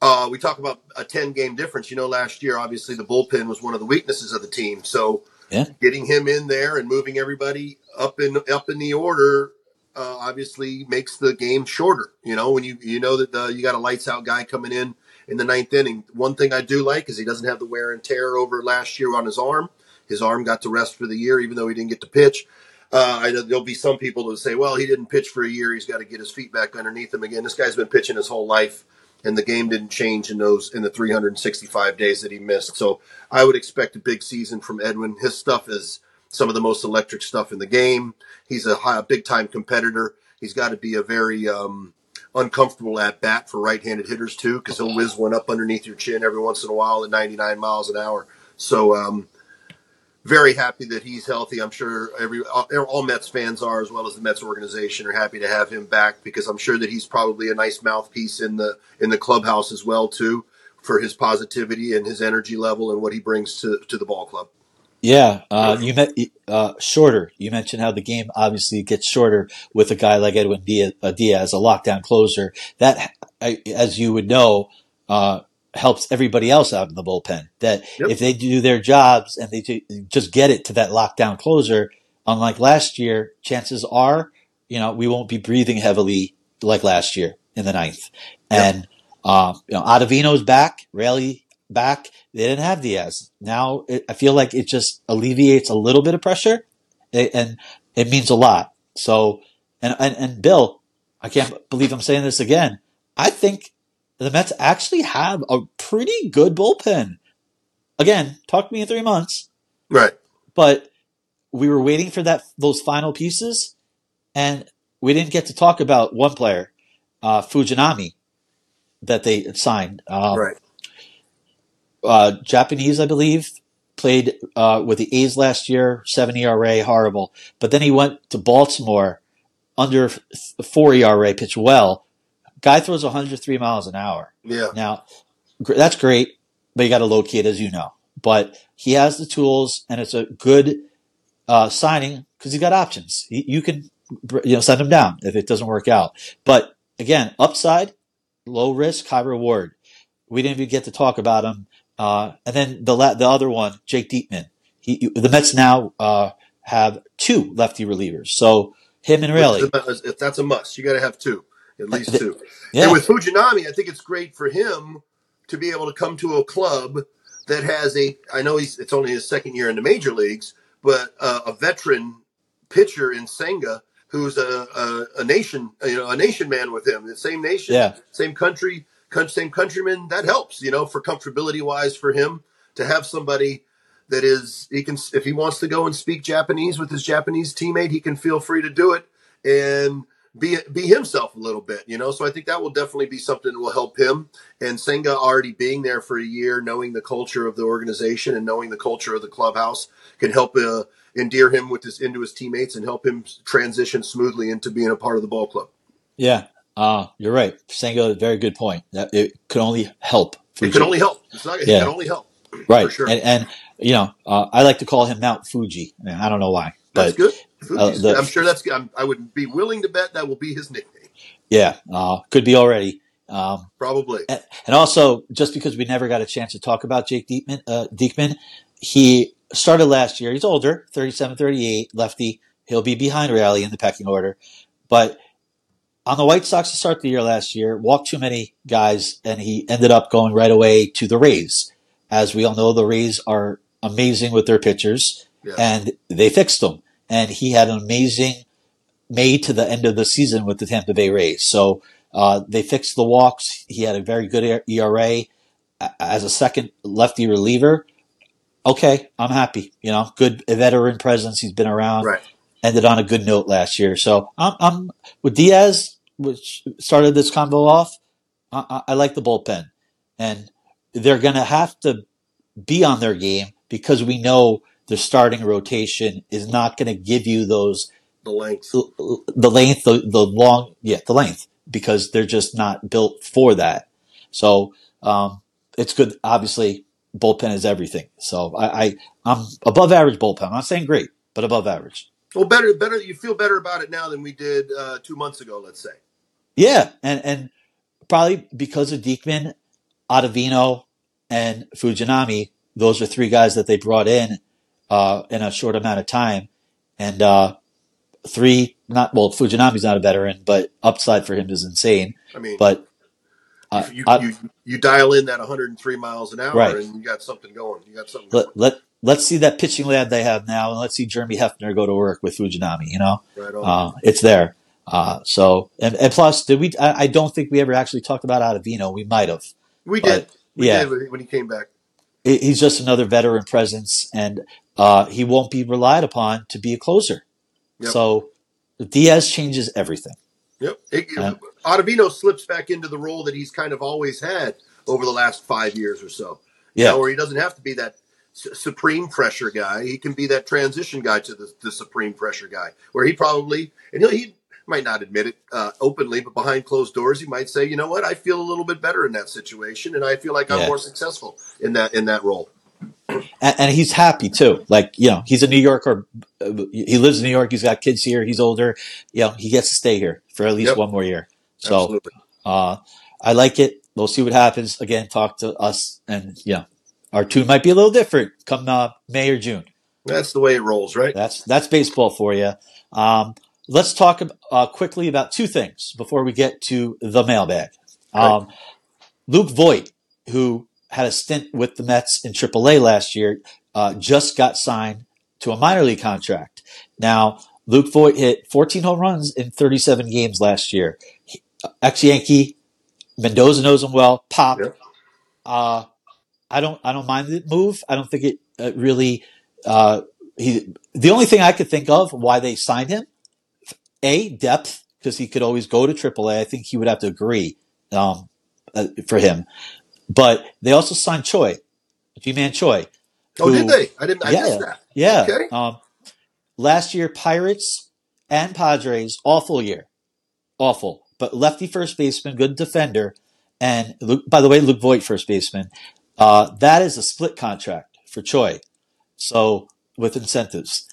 Uh, we talk about a ten game difference. You know, last year obviously the bullpen was one of the weaknesses of the team. So Yeah. getting him in there and moving everybody up in up in the order uh, obviously makes the game shorter. You know, when you you know that uh, you got a lights out guy coming in in the ninth inning. One thing I do like is he doesn't have the wear and tear over last year on his arm. His arm got to rest for the year, even though he didn't get to pitch. Uh, I know there'll be some people that say, "Well, he didn't pitch for a year. He's got to get his feet back underneath him again." This guy's been pitching his whole life, and the game didn't change in those in the 365 days that he missed. So I would expect a big season from Edwin. His stuff is some of the most electric stuff in the game. He's a, high, a big time competitor. He's got to be a very um, uncomfortable at bat for right handed hitters too, because he'll whiz one up underneath your chin every once in a while at 99 miles an hour. So um, very happy that he's healthy. I'm sure every all, all Mets fans are, as well as the Mets organization, are happy to have him back because I'm sure that he's probably a nice mouthpiece in the in the clubhouse as well too for his positivity and his energy level and what he brings to to the ball club. Yeah, uh, you met uh, shorter. You mentioned how the game obviously gets shorter with a guy like Edwin Diaz, uh, Diaz a lockdown closer. That, I- as you would know, uh, helps everybody else out in the bullpen. That Yep. if they do their jobs and they do, just get it to that lockdown closer, unlike last year, chances are, you know, we won't be breathing heavily like last year in the ninth. And uh, you know, Ottavino's back, Raley back. They didn't have Diaz. Now it, I feel like it just alleviates a little bit of pressure, and it means a lot. So, and and, and Bill, I can't believe I'm saying this again. I think the Mets actually have a pretty good bullpen. Again, talk to me in three months, Right. but we were waiting for that those final pieces, and we didn't get to talk about one player, uh, Fujinami, that they signed. Um, right. Uh, Japanese, I believe, played uh, with the A's last year, seven ERA, horrible. But then he went to Baltimore, under four ERA, pitched well. Guy throws 103 miles an hour. Yeah. Now, gr- that's great, but you got to locate, as you know. But he has the tools, and it's a good uh, signing because he's got options. He, you can, you know, send him down if it doesn't work out. But again, upside, low risk, high reward. We didn't even get to talk about him. Uh, and then the la- the other one, Jake Diekman. He, the Mets now uh, have two lefty relievers, so him and Raley. If that's a must, you got to have two, at least two. Yeah, And with Fujinami, I think it's great for him to be able to come to a club that has a. I know he's it's only his second year in the major leagues, but uh, a veteran pitcher in Senga who's a, a a nation you know a nation man with him, the same nation, Yeah. same country, coun- same countryman. That helps, you know, for comfortability wise for him to have somebody that is he can if he wants to go and speak Japanese with his Japanese teammate, he can feel free to do it and be be himself a little bit, you know. So I think that will definitely be something that will help him. And Senga already being there for a year, knowing the culture of the organization and knowing the culture of the clubhouse can help uh, endear him with his into his teammates and help him transition smoothly into being a part of the ball club. yeah. Uh, you're right. Senga, very good point. That it could only help. It can only help. It's not. It Yeah. can only help. right. for sure. And, and you know, uh, I like to call him Mount Fuji. I don't know why, That's good. uh, the- I'm sure that's. I'm, I would be willing to bet that will be his nickname. yeah, uh, could be already. Um, Probably. And and also, just because we never got a chance to talk about Jake Diekman, uh, Diekman, he started last year. He's older, 37, 38, lefty. He'll be behind Raley in the pecking order. But on the White Sox to start the year last year, walked too many guys, and he ended up going right away to the Rays. As we all know, the Rays are amazing with their pitchers, Yeah. and they fixed them. And he had an amazing May to the end of the season with the Tampa Bay Rays. So uh, they fixed the walks. He had a very good ERA as a second lefty reliever. Okay, I'm happy. You know, good veteran presence. He's been around, Right. ended on a good note last year. So I'm, I'm with Diaz, which started this combo off. I, I, I like the bullpen, and they're going to have to be on their game because we know the starting rotation is not going to give you those The length. the length, the, the long, yeah, the length, because they're just not built for that. So, um, it's good. Obviously, bullpen is everything. So I, I, I'm above average bullpen. I'm not saying great, but above average. Well, better, better. You feel better about it now than we did uh, two months ago. Let's say. Yeah. And, and probably because of Diekman, Ottavino, and Fujinami, those are three guys that they brought in, uh, in a short amount of time. And, uh, three, not, well, Fujinami's not a veteran, but upside for him is insane. I mean, But, uh, you, I- you you dial in that 103 miles an hour, Right. and you got something going. You got something going. let, let, let's see that pitching lab they have now, and let's see Jeremy Hefner go to work with Fujinami, you know? Right on. Uh, it's there. Uh, so, and, and plus, did we, I, I don't think we ever actually talked about Ottavino. We might have. we did. We yeah. did when he- came back. He's just another veteran presence, and uh, he won't be relied upon to be a closer. Yep. So, Diaz changes everything. Yep. It, Ottavino slips back into the role that he's kind of always had over the last five years or so. Yeah. where he doesn't have to be that supreme pressure guy. He can be that transition guy to the, the supreme pressure guy, where he probably and he might not admit it uh, openly, but behind closed doors, he might say, "You know what? I feel a little bit better in that situation, and I feel like I'm Yeah. more successful in that in that role." and, and he's happy too. Like you know, he's a New Yorker. He lives in New York. He's got kids here. He's older. You know, he gets to stay here for at least Yep. one more year. So uh, I like it. We'll see what happens. Again, talk to us, and yeah, our tune might be a little different come uh, May or June. That's the way it rolls, right? That's that's baseball for you. Um, let's talk uh, quickly about two things before we get to the mailbag. Um, Luke Voit, who had a stint with the Mets in AAA last year, uh, just got signed to a minor league contract. Now, Luke Voit hit 14 home runs in 37 games last year. Ex Yankee, Mendoza knows him well. Pop. Yep. Uh, I don't. I don't mind the move. I don't think it uh, really. Uh, he. The only thing I could think of why they signed him, a depth because he could always go to AAA. I think he would have to agree um, uh, for him. But they also signed Choi, Ji-Man Choi. Oh, did who- they? I didn't. I Yeah. missed that. Yeah. Okay. Um, last year, Pirates and Padres, awful year. Awful. But lefty first baseman, good defender. And Luke, by the way, Luke Voit, first baseman. Uh, that is a split contract for Choi. So with incentives.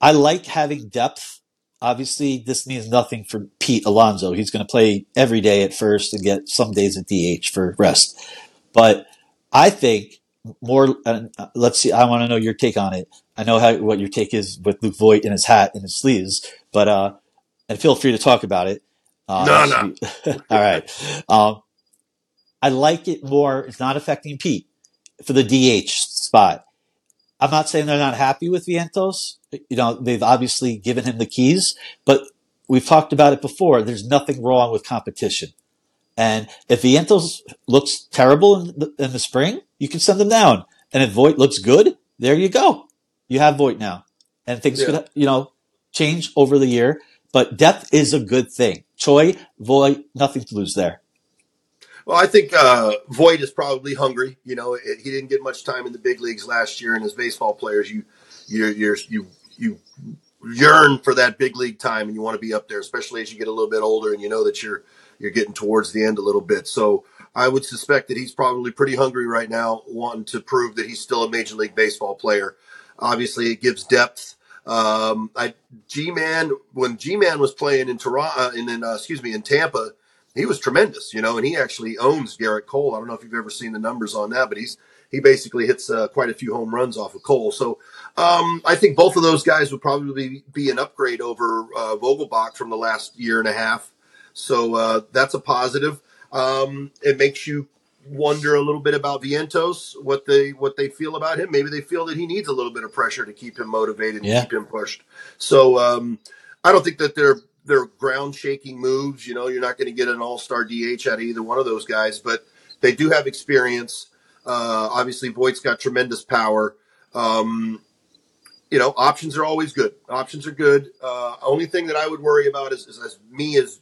I like having depth. Obviously, this means nothing for Pete Alonso. He's going to play every day at first and get some days at DH for rest. But I think more. Uh, let's see. I want to know your take on it. I know how what your take is with Luke Voit in his hat and his sleeves, but uh, and feel free to talk about it. Uh, No, be- [LAUGHS] all right. Um, I like it more. It's not affecting Pete for the DH spot. I'm not saying they're not happy with Vientos. You know, they've obviously given him the keys, but we've talked about it before. There's nothing wrong with competition. And if Vientos looks terrible in the, in the spring, you can send them down. And if Voit looks good, there you go. You have Voit now. And things Yeah. could, you know, change over the year. But depth is a good thing. Choi, Voit, nothing to lose there. Well, I think uh, Voit is probably hungry. You know, it, he didn't get much time in the big leagues last year, and as baseball players, you you you you yearn for that big league time, and you want to be up there, especially as you get a little bit older, and you know that you're you're getting towards the end a little bit. So I would suspect that he's probably pretty hungry right now, wanting to prove that he's still a major league baseball player. Obviously, it gives depth. Um, I Ji Man when Ji Man was playing in Toronto, in, in uh, excuse me, in Tampa, he was tremendous, you know, and he actually owns Gerrit Cole. I don't know if you've ever seen the numbers on that, but he's he basically hits uh, quite a few home runs off of Cole. So um, I think both of those guys would probably be an upgrade over uh, Vogelbach from the last year and a half. So uh, that's a positive. Um, it makes you wonder a little bit about Vientos, what they what they feel about him. Maybe they feel that he needs a little bit of pressure to keep him motivated and Yeah. keep him pushed. So um, I don't think that they're they're ground shaking moves. You know, you're not going to get an all star DH out of either one of those guys, but they do have experience. Uh, obviously, Voit's got tremendous power. Um, you know, options are always good. Options are good. Uh, only thing that I would worry about is, is as me as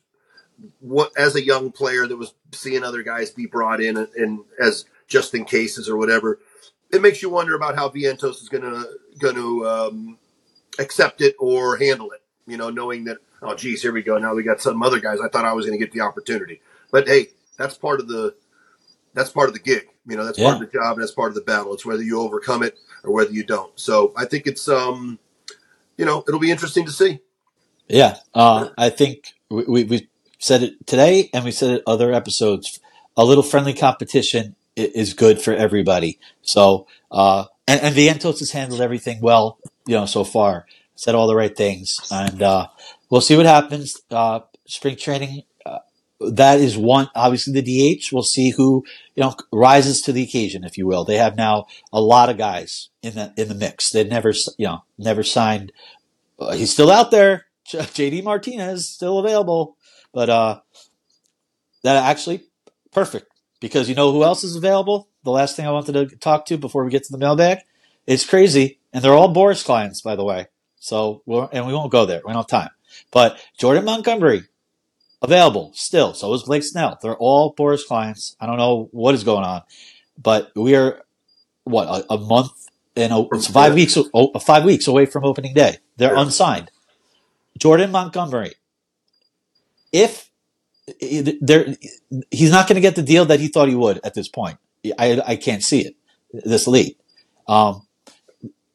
what as a young player that was seeing other guys be brought in and, and as just in cases or whatever. It makes you wonder about how Vientos is going to um, accept it or handle it. You know, knowing that oh, geez, here we go. Now we got some other guys. I thought I was going to get the opportunity, but hey, that's part of the that's part of the gig. You know, that's Yeah. part of the job and that's part of the battle. It's whether you overcome it or whether you don't. So I think it's um, you know, it'll be interesting to see. Yeah, uh, I think we, we, we said it today, and we said it other episodes. A little friendly competition is good for everybody. So, uh, and, and Vientos has handled everything well, you know, so far. Said all the right things, and uh, we'll see what happens. Uh, spring training, that is one. Obviously, the DH. We'll see who you know rises to the occasion, if you will. They have now a lot of guys in the in the mix. They never, you know, never signed uh, he's still out there. JD Martinez still available, but uh, that actually perfect because you know who else is available. The last thing I wanted to talk to before we get to the mailbag, it's crazy, and they're all Boras clients, by the way. So and we won't go there. We don't have time. But Jordan Montgomery available still. So is Blake Snell. They're all Boras clients. I don't know what is going on, but we are what a, a month and a, it's five weeks oh, five weeks away from opening day. They're Yeah. unsigned. Jordan Montgomery, if there, he's not going to get the deal that he thought he would at this point. I, I can't see it this late. Um,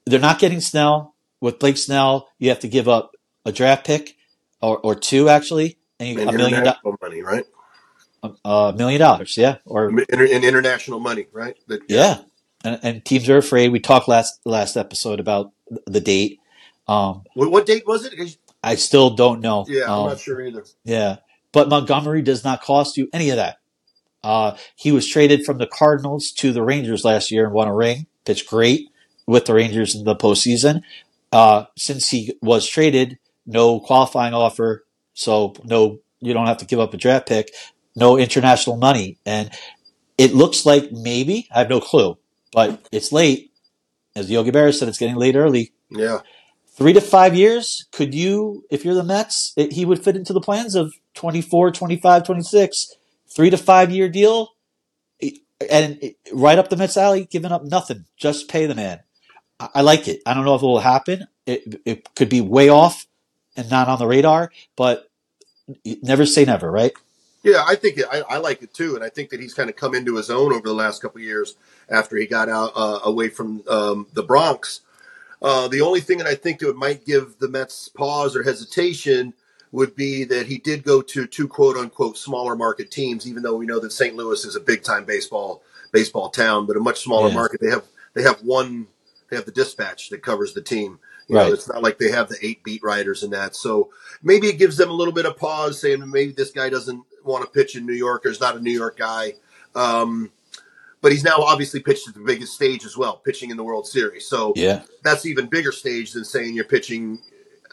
they're not getting Snell with Blake Snell. You have to give up a draft pick or, or two actually, a million do- international money, right? a million dollars, yeah, or Inter- and international money, right? That, yeah, and, and teams are afraid. We talked last last episode about the date. Um, What, what date was it? 'Cause- I still don't know. Yeah, I'm Um, not sure either. Yeah, but Montgomery does not cost you any of that. Uh, he was traded from the Cardinals to the Rangers last year and won a ring. Pitched great with the Rangers in the postseason. Uh, since he was traded, no qualifying offer, so no, you don't have to give up a draft pick, no international money, and it looks like maybe I have no clue, but it's late. As Yogi Berra said, it's getting late early. Yeah. three to five years could you if you're the mets it, he would fit into the plans of 24 25 26 three to five year deal and right up the mets alley giving up nothing. Just pay the man. I, I like it. I don't know if it will happen. It, it could be way off and not on the radar but never say never right Yeah, I think it, I, I like it too, and I think that he's kind of come into his own over the last couple of years after he got out uh, away from um, the Bronx. Uh, the only thing that I think that might give the Mets pause or hesitation would be that he did go to two quote unquote smaller market teams, even though we know that St. Louis is a big time baseball baseball town, but a much smaller Yeah. market. They have they have one they have the dispatch that covers the team. You Right. know, it's not like they have the eight beat writers and that. So maybe it gives them a little bit of pause, saying maybe this guy doesn't want to pitch in New York or is not a New York guy. Um, but he's now obviously pitched at the biggest stage as well, pitching in the World Series. So yeah that's even bigger stage than saying you're pitching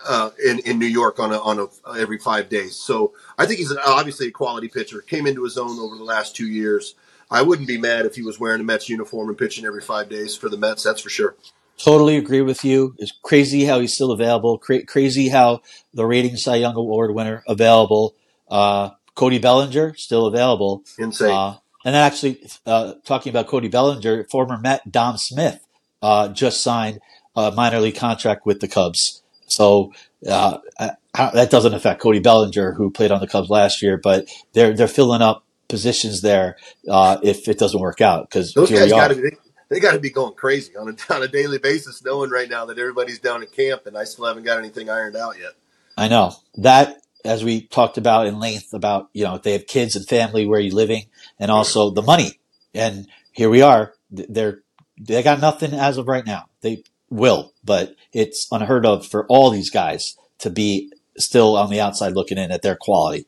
uh, in in New York on a on a every five days. So I think he's an, obviously a quality pitcher. Came into his own over the last two years. I wouldn't be mad if he was wearing a Mets uniform and pitching every five days for the Mets. That's for sure. Totally agree with you. It's crazy how he's still available. Cra- crazy how the Rating Cy Young Award winner available. Uh, Cody Bellinger still available. Insane. Uh, and then actually, uh, talking about Cody Bellinger, former Met Dom Smith uh, just signed a minor league contract with the Cubs. So uh, I, I, that doesn't affect Cody Bellinger, who played on the Cubs last year, but they're they're filling up positions there uh, if it doesn't work out because Those guys got to. They got to be going crazy on a, [LAUGHS] on a daily basis, knowing right now that everybody's down at camp, and I still haven't got anything ironed out yet. I know. That as we talked about in length about you know they have kids and family where are you're living and also the money. And here we are. They're they got nothing as of right now. They will but it's unheard of for all these guys to be still on the outside looking in at their quality.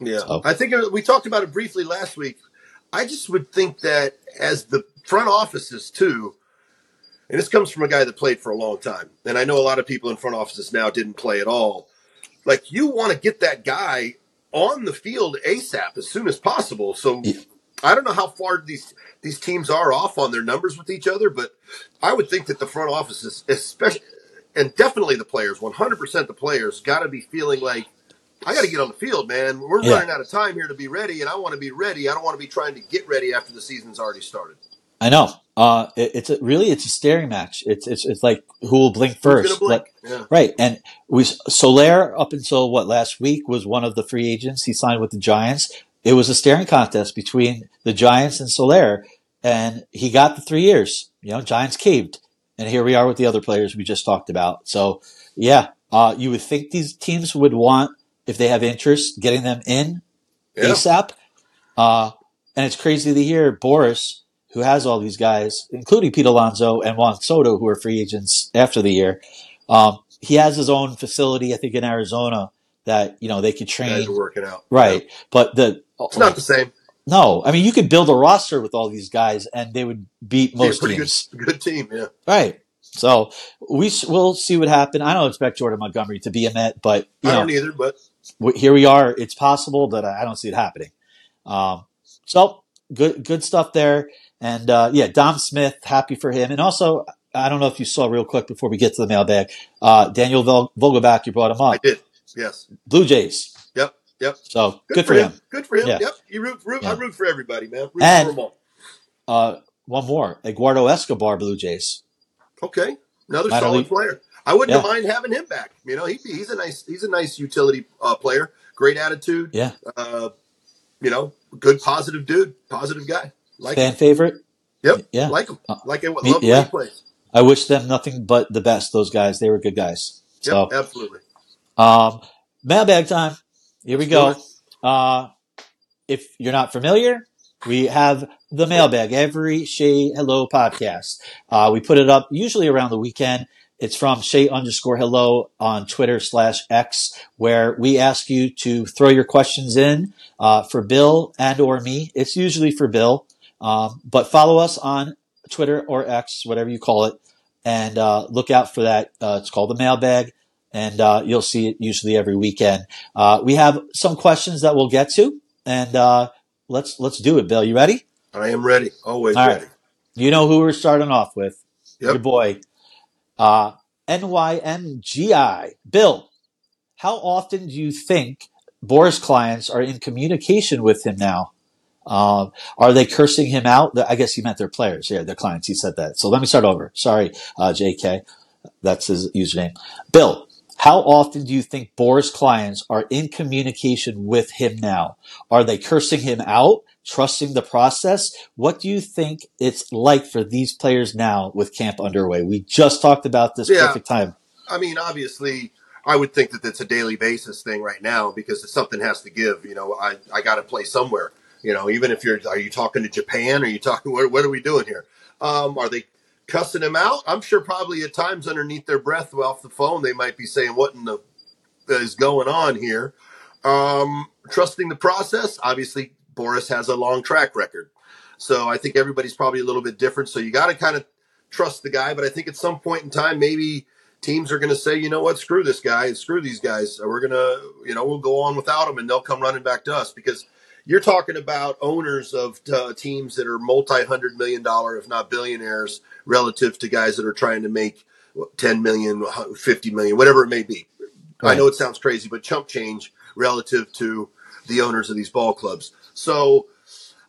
Yeah, So- I think uh, we talked about it briefly last week. I just would think that as the front offices too, and this comes from a guy that played for a long time, and I know a lot of people in front offices now didn't play at all. Like you want to get that guy on the field ASAP as soon as possible. So Yeah. I don't know how far these these teams are off on their numbers with each other, but I would think that the front offices, especially and definitely the players, 100% the players, got to be feeling like, I got to get on the field, man. We're Yeah. running out of time here to be ready, and I want to be ready. I don't want to be trying to get ready after the season's already started. I know. Uh, it, it's a, really it's a staring match. It's it's it's like who will blink first. blink? But- yeah. right, and we Soler up until what last week was one of the free agents. He signed with the Giants. It was a staring contest between the Giants and Soler, and he got the three years. You know, Giants caved, and here we are with the other players we just talked about. So yeah, uh, you would think these teams would want if they have interest getting them in Yeah. ASAP. Uh, and it's crazy to hear Boras, who has all these guys, including Pete Alonso and Juan Soto, who are free agents after the year. Um, he has his own facility, I think, in Arizona that you know they could train. Guys are working out. Right, but the It's not the same. no, I mean you could build a roster with all these guys, and they would beat Be a most pretty teams. good, [LAUGHS] good team. Yeah. Right. So we we'll see what happens. I don't expect Jordan Montgomery to be a Met, but you I know don't either, but here we are. It's possible, but I I don't see it happening. Um, so good, good stuff there. And uh, yeah, Dom Smith, happy for him. And also, I don't know if you saw real quick before we get to the mailbag, uh, Daniel Vol- Vogelbach, you brought him on. I did. Yes. Blue Jays. Yep. Yep. So good, for him. Good for him. Yeah. Yep. You root, root I root for everybody, man. Root And- for them all. Uh, one more, Eduardo Escobar, Blue Jays. Okay. Another Minor solid league. player. I wouldn't Yeah. mind having him back. You know, he, he's a nice he's a nice utility uh, player. Great attitude. Yeah, Uh, you know, good positive dude, positive guy. Like fan favorite. Yep. yeah. Like him. Uh, Like him. Love me- the way yeah. plays. I wish them nothing but the best. Those guys, they were good guys. So, Absolutely. um, mailbag time. Here we Let's go. do it. Uh, if you're not familiar, we have the mailbag every Shea Hello podcast. Uh, we put it up usually around the weekend. It's from Shay underscore hello on Twitter slash X, where we ask you to throw your questions in uh, for Bill and or me. It's usually for Bill, um, but follow us on Twitter or X, whatever you call it, and uh, look out for that. Uh, it's called the mailbag, and uh, you'll see it usually every weekend. Uh, we have some questions that we'll get to, and uh, let's let's do it. Bill, you ready? I am ready. Always All right. ready. You know who we're starting off with? Yep. Your boy, uh, NYMGI. Bill, how often do you think Boras clients are in communication with him now? Um, are they cursing him out? I guess he meant their players. Yeah, their clients. He said that. So let me start over. Sorry, uh, JK. That's his username. Bill, how often do you think Boras clients are in communication with him now? Are they cursing him out, trusting the process? What do you think it's like for these players now with camp underway? We just talked about this Yeah. perfect time. I mean, obviously, I would think that it's a daily basis thing right now because something has to give. You know, I, I got to play somewhere. You know, even if you're, are you talking to Japan? Are you talking, [LAUGHS] what, what are we doing here? Um, are they cussing him out? I'm sure probably at times underneath their breath off the phone, they might be saying, what in the is going on here? Um, trusting the process. Obviously, Boras has a long track record. So I think everybody's probably a little bit different. So you got to kind of trust the guy. But I think at some point in time, maybe teams are going to say, you know what, screw this guy, screw these guys. We're going to, you know, we'll go on without them and they'll come running back to us because you're talking about owners of uh, teams that are multi hundred million dollar, if not billionaires, relative to guys that are trying to make 10 million, 50 million, whatever it may be. I know it sounds crazy, but chump change relative to the owners of these ball clubs. So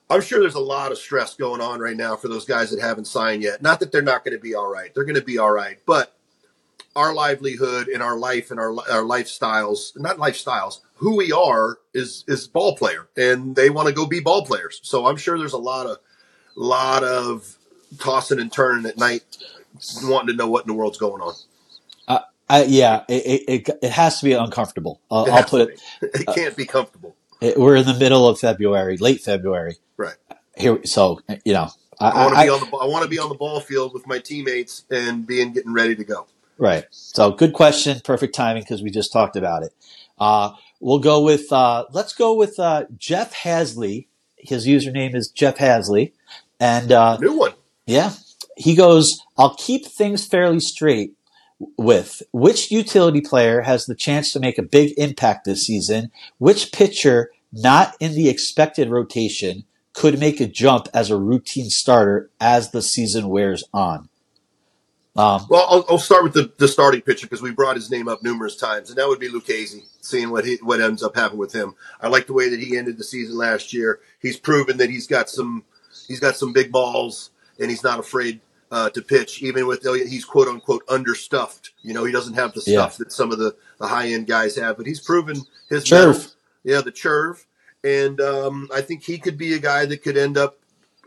I'm sure there's a lot of stress going on right now for those guys that haven't signed yet. Not that they're not going to be all right. They're going to be all right. But our livelihood and our life and our, our lifestyles, not lifestyles, who we are is, is ball player and they want to go be ball players. So I'm sure there's a lot of, lot of tossing and turning at night, wanting to know what in the world's going on. Uh, I, yeah, it, it, it has to be uncomfortable. I'll, I'll put it. It can't be comfortable. it. We're in the middle of February, late February. Right. Here, so you know, I, I want to be on the I want to be on the ball field with my teammates and being getting ready to go. Right. So good question. Perfect timing because we just talked about it. Uh, we'll go with, uh, let's go with, uh, Jeff Hasley. His username is Jeff Hasley. And, uh, New one. yeah, he goes, I'll keep things fairly straight with which utility player has the chance to make a big impact this season? Which pitcher not in the expected rotation could make a jump as a routine starter as the season wears on? Um, Well, I'll, I'll start with the, the starting pitcher because we brought his name up numerous times, and that would be Lucchesi. Seeing what he what ends up happening with him, I like the way that he ended the season last year. He's proven that he's got some he's got some big balls, and he's not afraid uh, to pitch, even with he's quote unquote understuffed. You know, he doesn't have the Yeah. stuff that some of the, the high end guys have, but he's proven his Churve. mettle. Yeah, the churve, and um, I think he could be a guy that could end up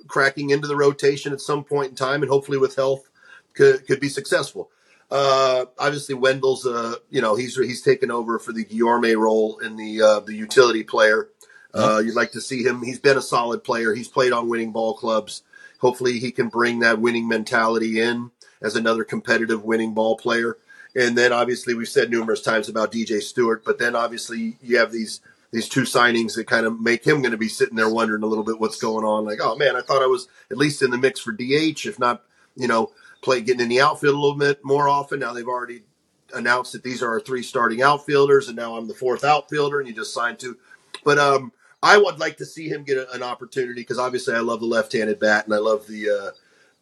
cracking into the rotation at some point in time, and hopefully with health could could be successful. Uh, obviously, Wendle's uh, you know he's he's taken over for the Guillorme role in the uh, the utility player. Uh, you'd like to see him. He's been a solid player. He's played on winning ball clubs. Hopefully, he can bring that winning mentality in as another competitive winning ball player. And then, obviously, we've said numerous times about DJ Stewart. But then, obviously, you have these these two signings that kind of make him going to be sitting there wondering a little bit what's going on. Like, oh man, I thought I was at least in the mix for DH, if not, you know, play getting in the outfield a little bit more often. Now they've already announced that these are our three starting outfielders, and now I'm the fourth outfielder, and you just signed two. But um, I would like to see him get a, an opportunity because obviously I love the left-handed bat, and I love the uh,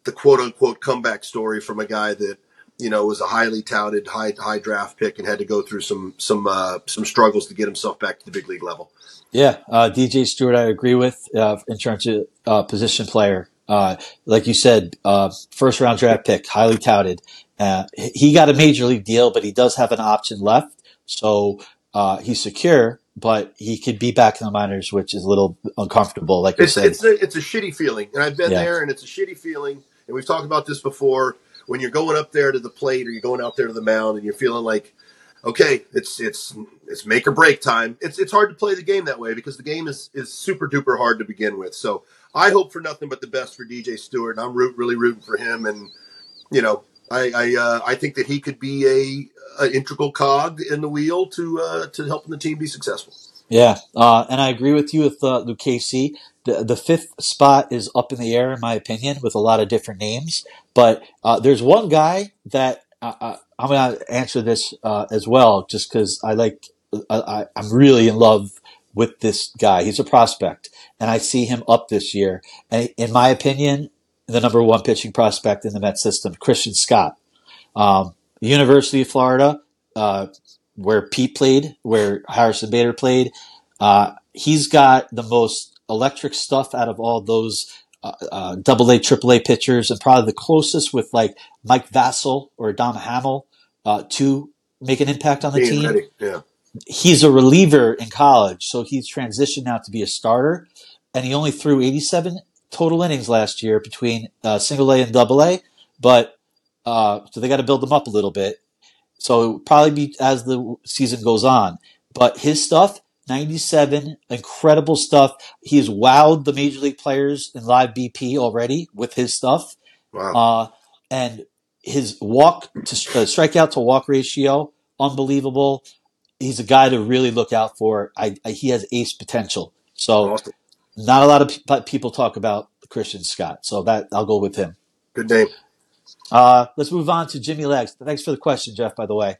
the quote unquote comeback story from a guy that you know was a highly touted high high draft pick and had to go through some some uh, some struggles to get himself back to the big league level. Yeah, uh, DJ Stewart, I agree with uh, in terms of uh, position player. Uh, like you said, uh, first round draft pick, highly touted. Uh, he got a major league deal, but he does have an option left, so uh, he's secure. But he could be back in the minors, which is a little uncomfortable. Like you It's said, it's a it's a shitty feeling, and I've been Yeah. there, and it's a shitty feeling. And we've talked about this before. When you're going up there to the plate, or you're going out there to the mound, and you're feeling like, okay, it's it's it's make or break time. It's it's hard to play the game that way because the game is is super duper hard to begin with. So I hope for nothing but the best for DJ Stewart, and I'm root, really rooting for him. And you know, I I, uh, I think that he could be a, a integral cog in the wheel to uh, to helping the team be successful. Yeah, uh, and I agree with you with uh, Lucchesi. The, the fifth spot is up in the air, in my opinion, with a lot of different names. But uh, there's one guy that uh, uh, I'm going to answer this uh, as well, just because I like, I, I'm really in love with this guy. He's a prospect, and I see him up this year. And in my opinion, the number one pitching prospect in the Met system, Christian Scott. Um, University of Florida, uh, where Pete played, where Harrison Bader played. Uh, he's got the most electric stuff out of all those uh, uh, double A, triple A pitchers, and probably the closest with like Mike Vasil or Dom Hamel uh, to make an impact on the Being team ready, yeah. He's a reliever in college, so he's transitioned now to be a starter, and he only threw 87 total innings last year between uh, single A and double A, but uh, so they got to build them up a little bit. So it'll probably be as the season goes on, but his stuff. 97, incredible stuff. He's wowed the major league players in live BP already with his stuff. Wow. Uh, and his walk to uh, strikeout to walk ratio, unbelievable. He's a guy to really look out for. I, I, he has ace potential. So awesome. not a lot of pe- people talk about Christian Scott. So that I'll go with him. Good name. Uh, let's move on to Jimmy Legs. Thanks for the question, Jeff, by the way.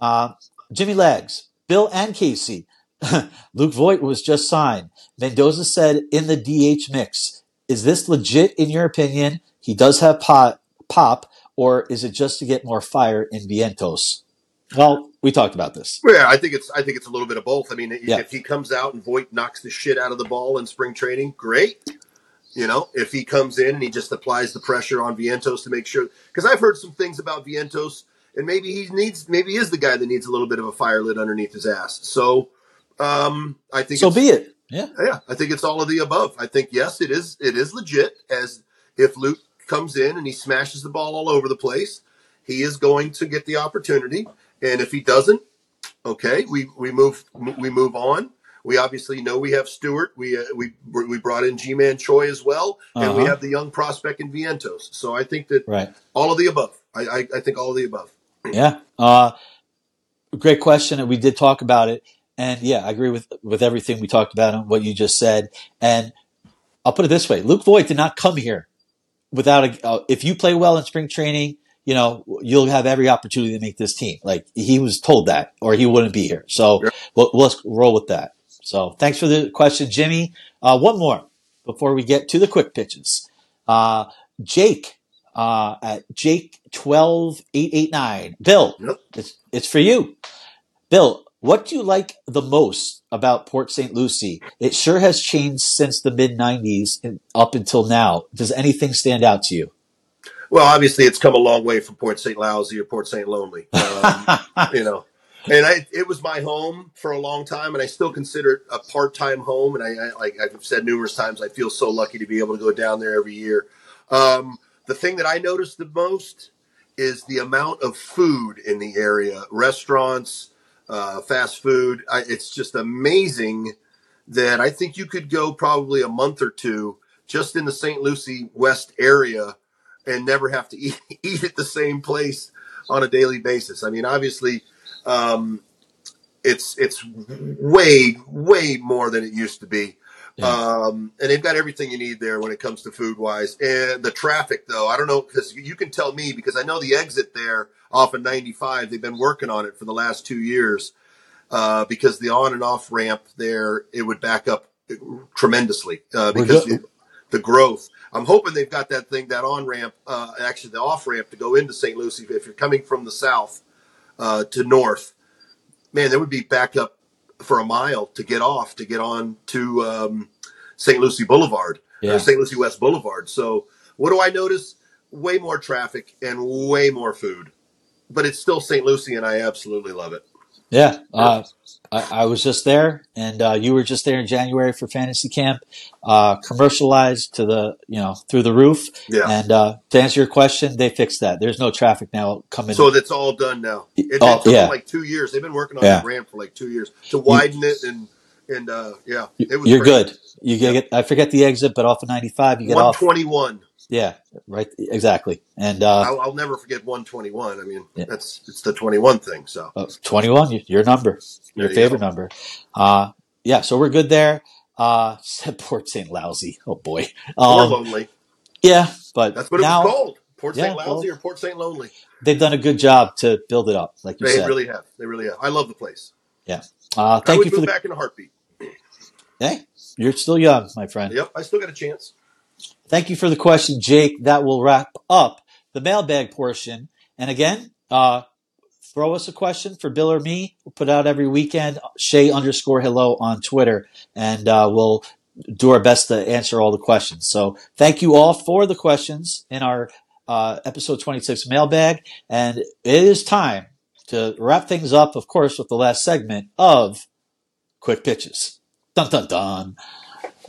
Uh, Jimmy Legs, Bill and Casey. [LAUGHS] Luke Voit was just signed. Mendoza said in the DH mix. Is this legit in your opinion? He does have pop, pop, or is it just to get more fire in Vientos? Well, we talked about this. Yeah, I think it's I think it's a little bit of both. I mean, Yeah. if he comes out and Voit knocks the shit out of the ball in spring training, great. You know, if he comes in and he just applies the pressure on Vientos to make sure, because I've heard some things about Vientos, and maybe he needs, maybe he is the guy that needs a little bit of a fire lit underneath his ass. So, um, I think So it's- be it. Yeah. yeah, I think it's all of the above. I think yes, it is. It is legit. As if Luke comes in and he smashes the ball all over the place, he is going to get the opportunity. And if he doesn't, okay, we we move we move on. We obviously know we have Stewart. We uh, we we brought in Ji Man Choi as well, and we Uh-huh. have the young prospect in Vientos. So I think that Right. all of the above. I I, I think all of the above. Yeah. Uh, great question. And we did talk about it. And yeah, I agree with, with everything we talked about and what you just said. And I'll put it this way. Luke Voit did not come here without a, uh, if you play well in spring training, you know, you'll have every opportunity to make this team. Like he was told that or he wouldn't be here. So Yeah. we'll, let's roll with that. So thanks for the question, Jimmy. Uh, one more before we get to the quick pitches. Uh, Jake uh, at Jake12889. Bill, Yep. it's, it's for you. Bill, what do you like the most about Port St. Lucie? It sure has changed since the mid 90s and up until now. Does anything stand out to you? Well, obviously, it's come a long way from Port St. Lousy or Port St. Lonely. Um, [LAUGHS] you know, and I, it was my home for a long time, and I still consider it a part-time home. And I, I, like I've said numerous times, I feel so lucky to be able to go down there every year. Um, the thing that I noticed the most is the amount of food in the area, restaurants, uh, fast food. I, it's just amazing that I think you could go probably a month or two just in the St. Lucie West area and never have to [LAUGHS] eat, eat at the same place on a daily basis. I mean, obviously, um, it's it's way way more than it used to be. Yeah. Um, and they've got everything you need there when it comes to food wise. And the traffic, though, I don't know because you can tell me because I know the exit there off of 95. They've been working on it for the last two years uh, because the on and off ramp there it would back up tremendously uh, because the, the growth. I'm hoping they've got that thing, that on ramp, uh, actually the off ramp to go into St. Lucie. If you're coming from the south uh, to north, man, there would be backup for a mile to get off to get on to um, St. Lucie Boulevard, Yeah. or St. Lucie West Boulevard. So, what do I notice? Way more traffic and way more food, but it's still St. Lucie, and I absolutely love it. Yeah, uh, I, I was just there, and uh, you were just there in January for fantasy camp. Uh, commercialized to the you know through the roof. Yeah. And uh, to answer your question, they fixed that. There's no traffic now coming. So that's all done now. It, it Oh, took yeah. like two years. They've been working on Yeah. that ramp for like two years to widen it and and uh, yeah, it was You're great. good. You get. I forget the exit, but off of 95, you get One off. twenty one. Yeah, right. Exactly. And uh, I'll, I'll never forget one twenty one. I mean, Yeah. that's it's the twenty one thing. So Uh, 21, your number, your There favorite go. number. Uh, yeah, so we're good there. Uh, [LAUGHS] said Port St. Lousy. Oh boy. Um, Lonely. yeah, but That's what now it was called. Port Yeah, St. Lousy well- or Port St. Lonely. they've done a good job to build it up, like you They said. really have. They really have. I love the place. Yeah. Uh, I thank would you for move the. back in a heartbeat. Hey, you're still young, my friend. Yep, I still got a chance. Thank you for the question, Jake. That will wrap up the mailbag portion. And again, uh, throw us a question for Bill or me. We'll put out every weekend. Shea underscore hello on Twitter, and uh, we'll do our best to answer all the questions. So thank you all for the questions in our uh, episode 26 mailbag. And it is time to wrap things up, of course, with the last segment of quick pitches. Dun dun dun.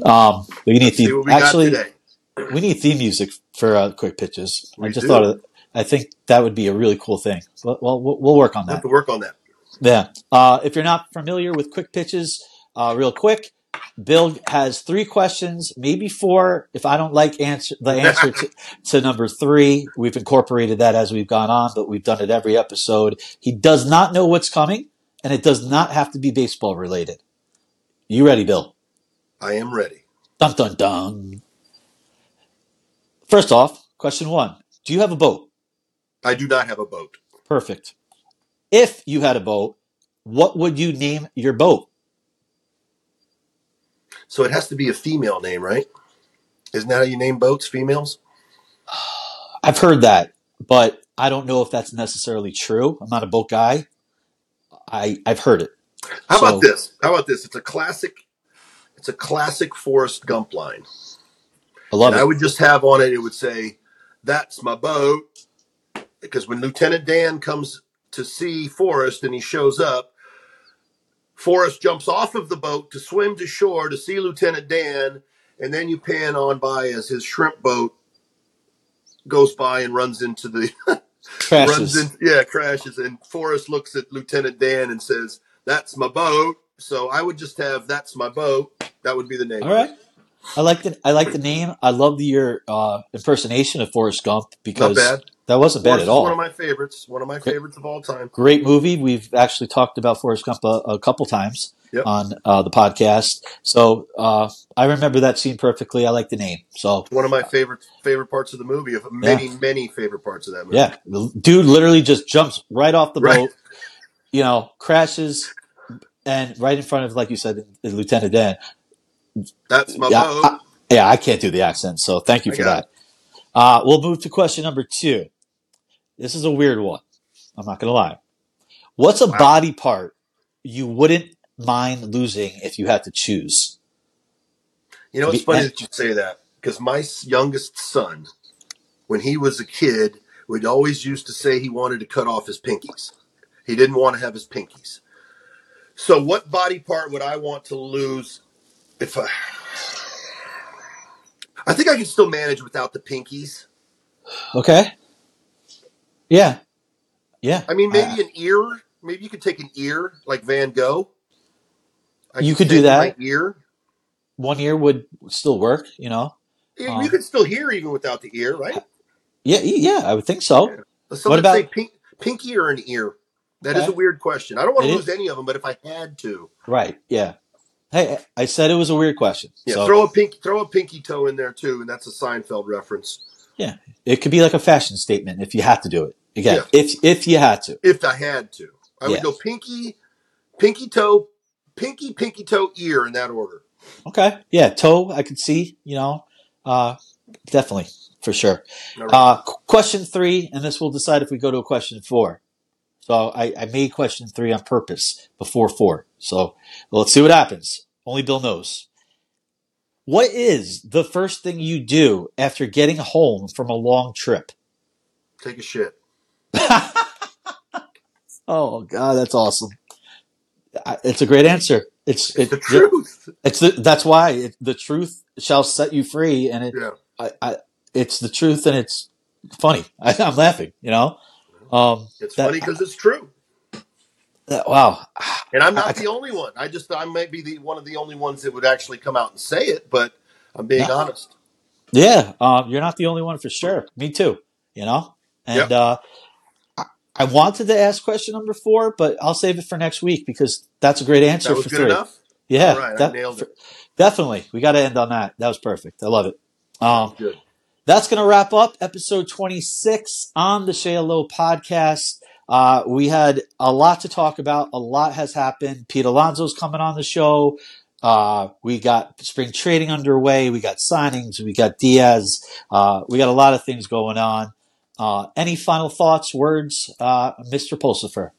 Um, we need See the what we actually. We need theme music for uh, quick pitches. I just do. thought of, I think that would be a really cool thing. Well, well we'll we'll work on have that. to work on that. Yeah. Uh, if you're not familiar with quick pitches, uh, real quick, Bill has three questions, maybe four. If I don't like answer the answer [LAUGHS] to, to number three, we've incorporated that as we've gone on, but we've done it every episode. He does not know what's coming, and it does not have to be baseball related. You ready, Bill? I am ready. Dun dun dun. First off, question one: Do you have a boat? I do not have a boat. Perfect. If you had a boat, what would you name your boat? So it has to be a female name, right? Isn't that how you name boats, females? [SIGHS] I've heard that, but I don't know if that's necessarily true. I'm not a boat guy. I I've heard it. How So- about this? How about this? It's a classic. It's a classic Forrest Gump line. I love and I it. would just have on it. It would say, "That's my boat." Because when Lieutenant Dan comes to see Forrest and he shows up, Forrest jumps off of the boat to swim to shore to see Lieutenant Dan, and then you pan on by as his shrimp boat goes by and runs into the [LAUGHS] runs Crashes. in, yeah, crashes. And Forrest looks at Lieutenant Dan and says, "That's my boat." So I would just have "That's my boat." That would be the name. All right. I like the I like the name. I love the, your uh, impersonation of Forrest Gump because bad. that wasn't bad Forrest at is all. one of my favorites. One of my Great. favorites of all time. Great movie. We've actually talked about Forrest Gump a, a couple times Yep. on uh, the podcast. So uh, I remember that scene perfectly. I like the name. So One of my favorite favorite parts of the movie. Of many many favorite parts of that movie. yeah, the dude literally just jumps right off the Right. boat. You know, crashes, and right in front of, like you said, Lieutenant Dan. That's my Yeah, boat. I, yeah, I can't do the accent, so thank you I for got that. Uh, we'll move to question number two. This is a weird one. I'm not going to lie. What's a Wow. body part you wouldn't mind losing if you had to choose? You know, it's Be- funny that you say that because my s- youngest son, when he was a kid, would always used to say he wanted to cut off his pinkies. He didn't want to have his pinkies. So, what body part would I want to lose if I? I think I can still manage without the pinkies. Okay. Yeah. Yeah. I mean, Uh, maybe an ear. Maybe you could take an ear like Van Gogh. I You could do that. Ear. one ear would still work, you know? Yeah, Um, you could still hear even without the ear, right? Yeah, yeah, I would think so. Let's What about- say pink, pinky or an ear? That is Okay. a weird question. I don't want It to is. lose any of them, but if I had to, Right. Yeah. Hey, I said it was a weird question. yeah, so throw a pink, throw a pinky toe in there too, and that's a Seinfeld reference. Yeah, it could be like a fashion statement if you had to do it. Again, Yeah. if if you had to. If I had to, I would go pinky, pinky toe, pinky, pinky toe, ear in that order. Okay. Yeah, toe, I could see, you know. Uh definitely, for sure. Right. Uh question three, and this will decide if we go to a question four. So I, I made question three on purpose before four. So let's see what happens. Only Bill knows. What is the first thing you do after getting home from a long trip? Take a shit. [LAUGHS] Oh God, that's awesome. I- It's a great answer. It's It's it, the truth. It's the, that's why it, the truth shall set you free, and it, Yeah. I, I, it's the truth, and it's funny. I, [LAUGHS] I'm laughing, you know. Um, It's That- funny because it's true, that- wow, and I'm I- not the only one. I just I might be the one of the only ones that would actually come out and say it, but I'm being No. honest. yeah. Um, you're not the only one for sure. Me too. You know, and Yep. uh, I, I wanted to ask question number four, but I'll save it for next week because that's a great answer That was for good three. enough. Yeah, right, I that- nailed it. definitely. We got to end on that. That was perfect. I love it. Um, Good. That's going to wrap up episode 26 on the Shea Hello podcast. Uh, we had a lot to talk about. A lot has happened. Pete Alonso's coming on the show. Uh, we got spring training underway. We got signings. We got Diaz. Uh, we got a lot of things going on. Uh, any final thoughts, words, uh, Mr. Pulsipher?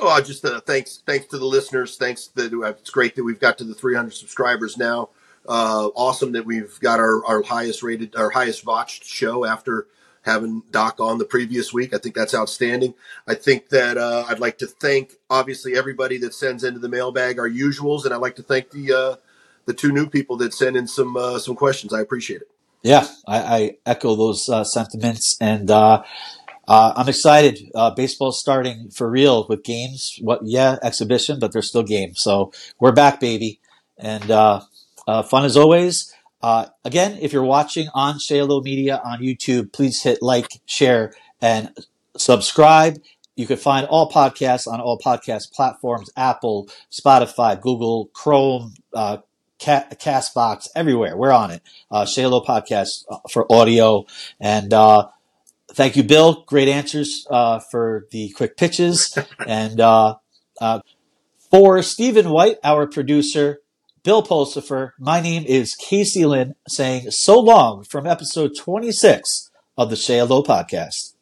Oh, just uh, thanks thanks to the listeners. Thanks that it's great that we've got to the 300 subscribers now. Uh, awesome that we've got our, our highest rated, our highest watched show after having Doc on the previous week. I think that's outstanding. I think that uh, I'd like to thank obviously everybody that sends into the mailbag our usuals, and I'd like to thank the uh, the two new people that sent in some uh, some questions. I appreciate it. Yeah, I, I echo those uh, sentiments, and uh, uh, I'm excited. Uh, baseball's starting for real with games. What? Yeah, exhibition, but there's still games. So we're back, baby, and uh, fun as always. Uh, again, if you're watching on Shea Hello Media on YouTube, please hit like, share, and subscribe. You can find all podcasts on all podcast platforms: Apple, Spotify, Google, Chrome, uh, Castbox, everywhere. We're on it uh, Shea Hello podcast uh, for audio. And uh, thank you, Bill. Great answers uh, for the quick pitches. [LAUGHS] and uh, uh, for Stephen White, our producer, Bill Pulsipher, my name is Casey Lynn saying so long from episode 26 of the Shea Hello podcast.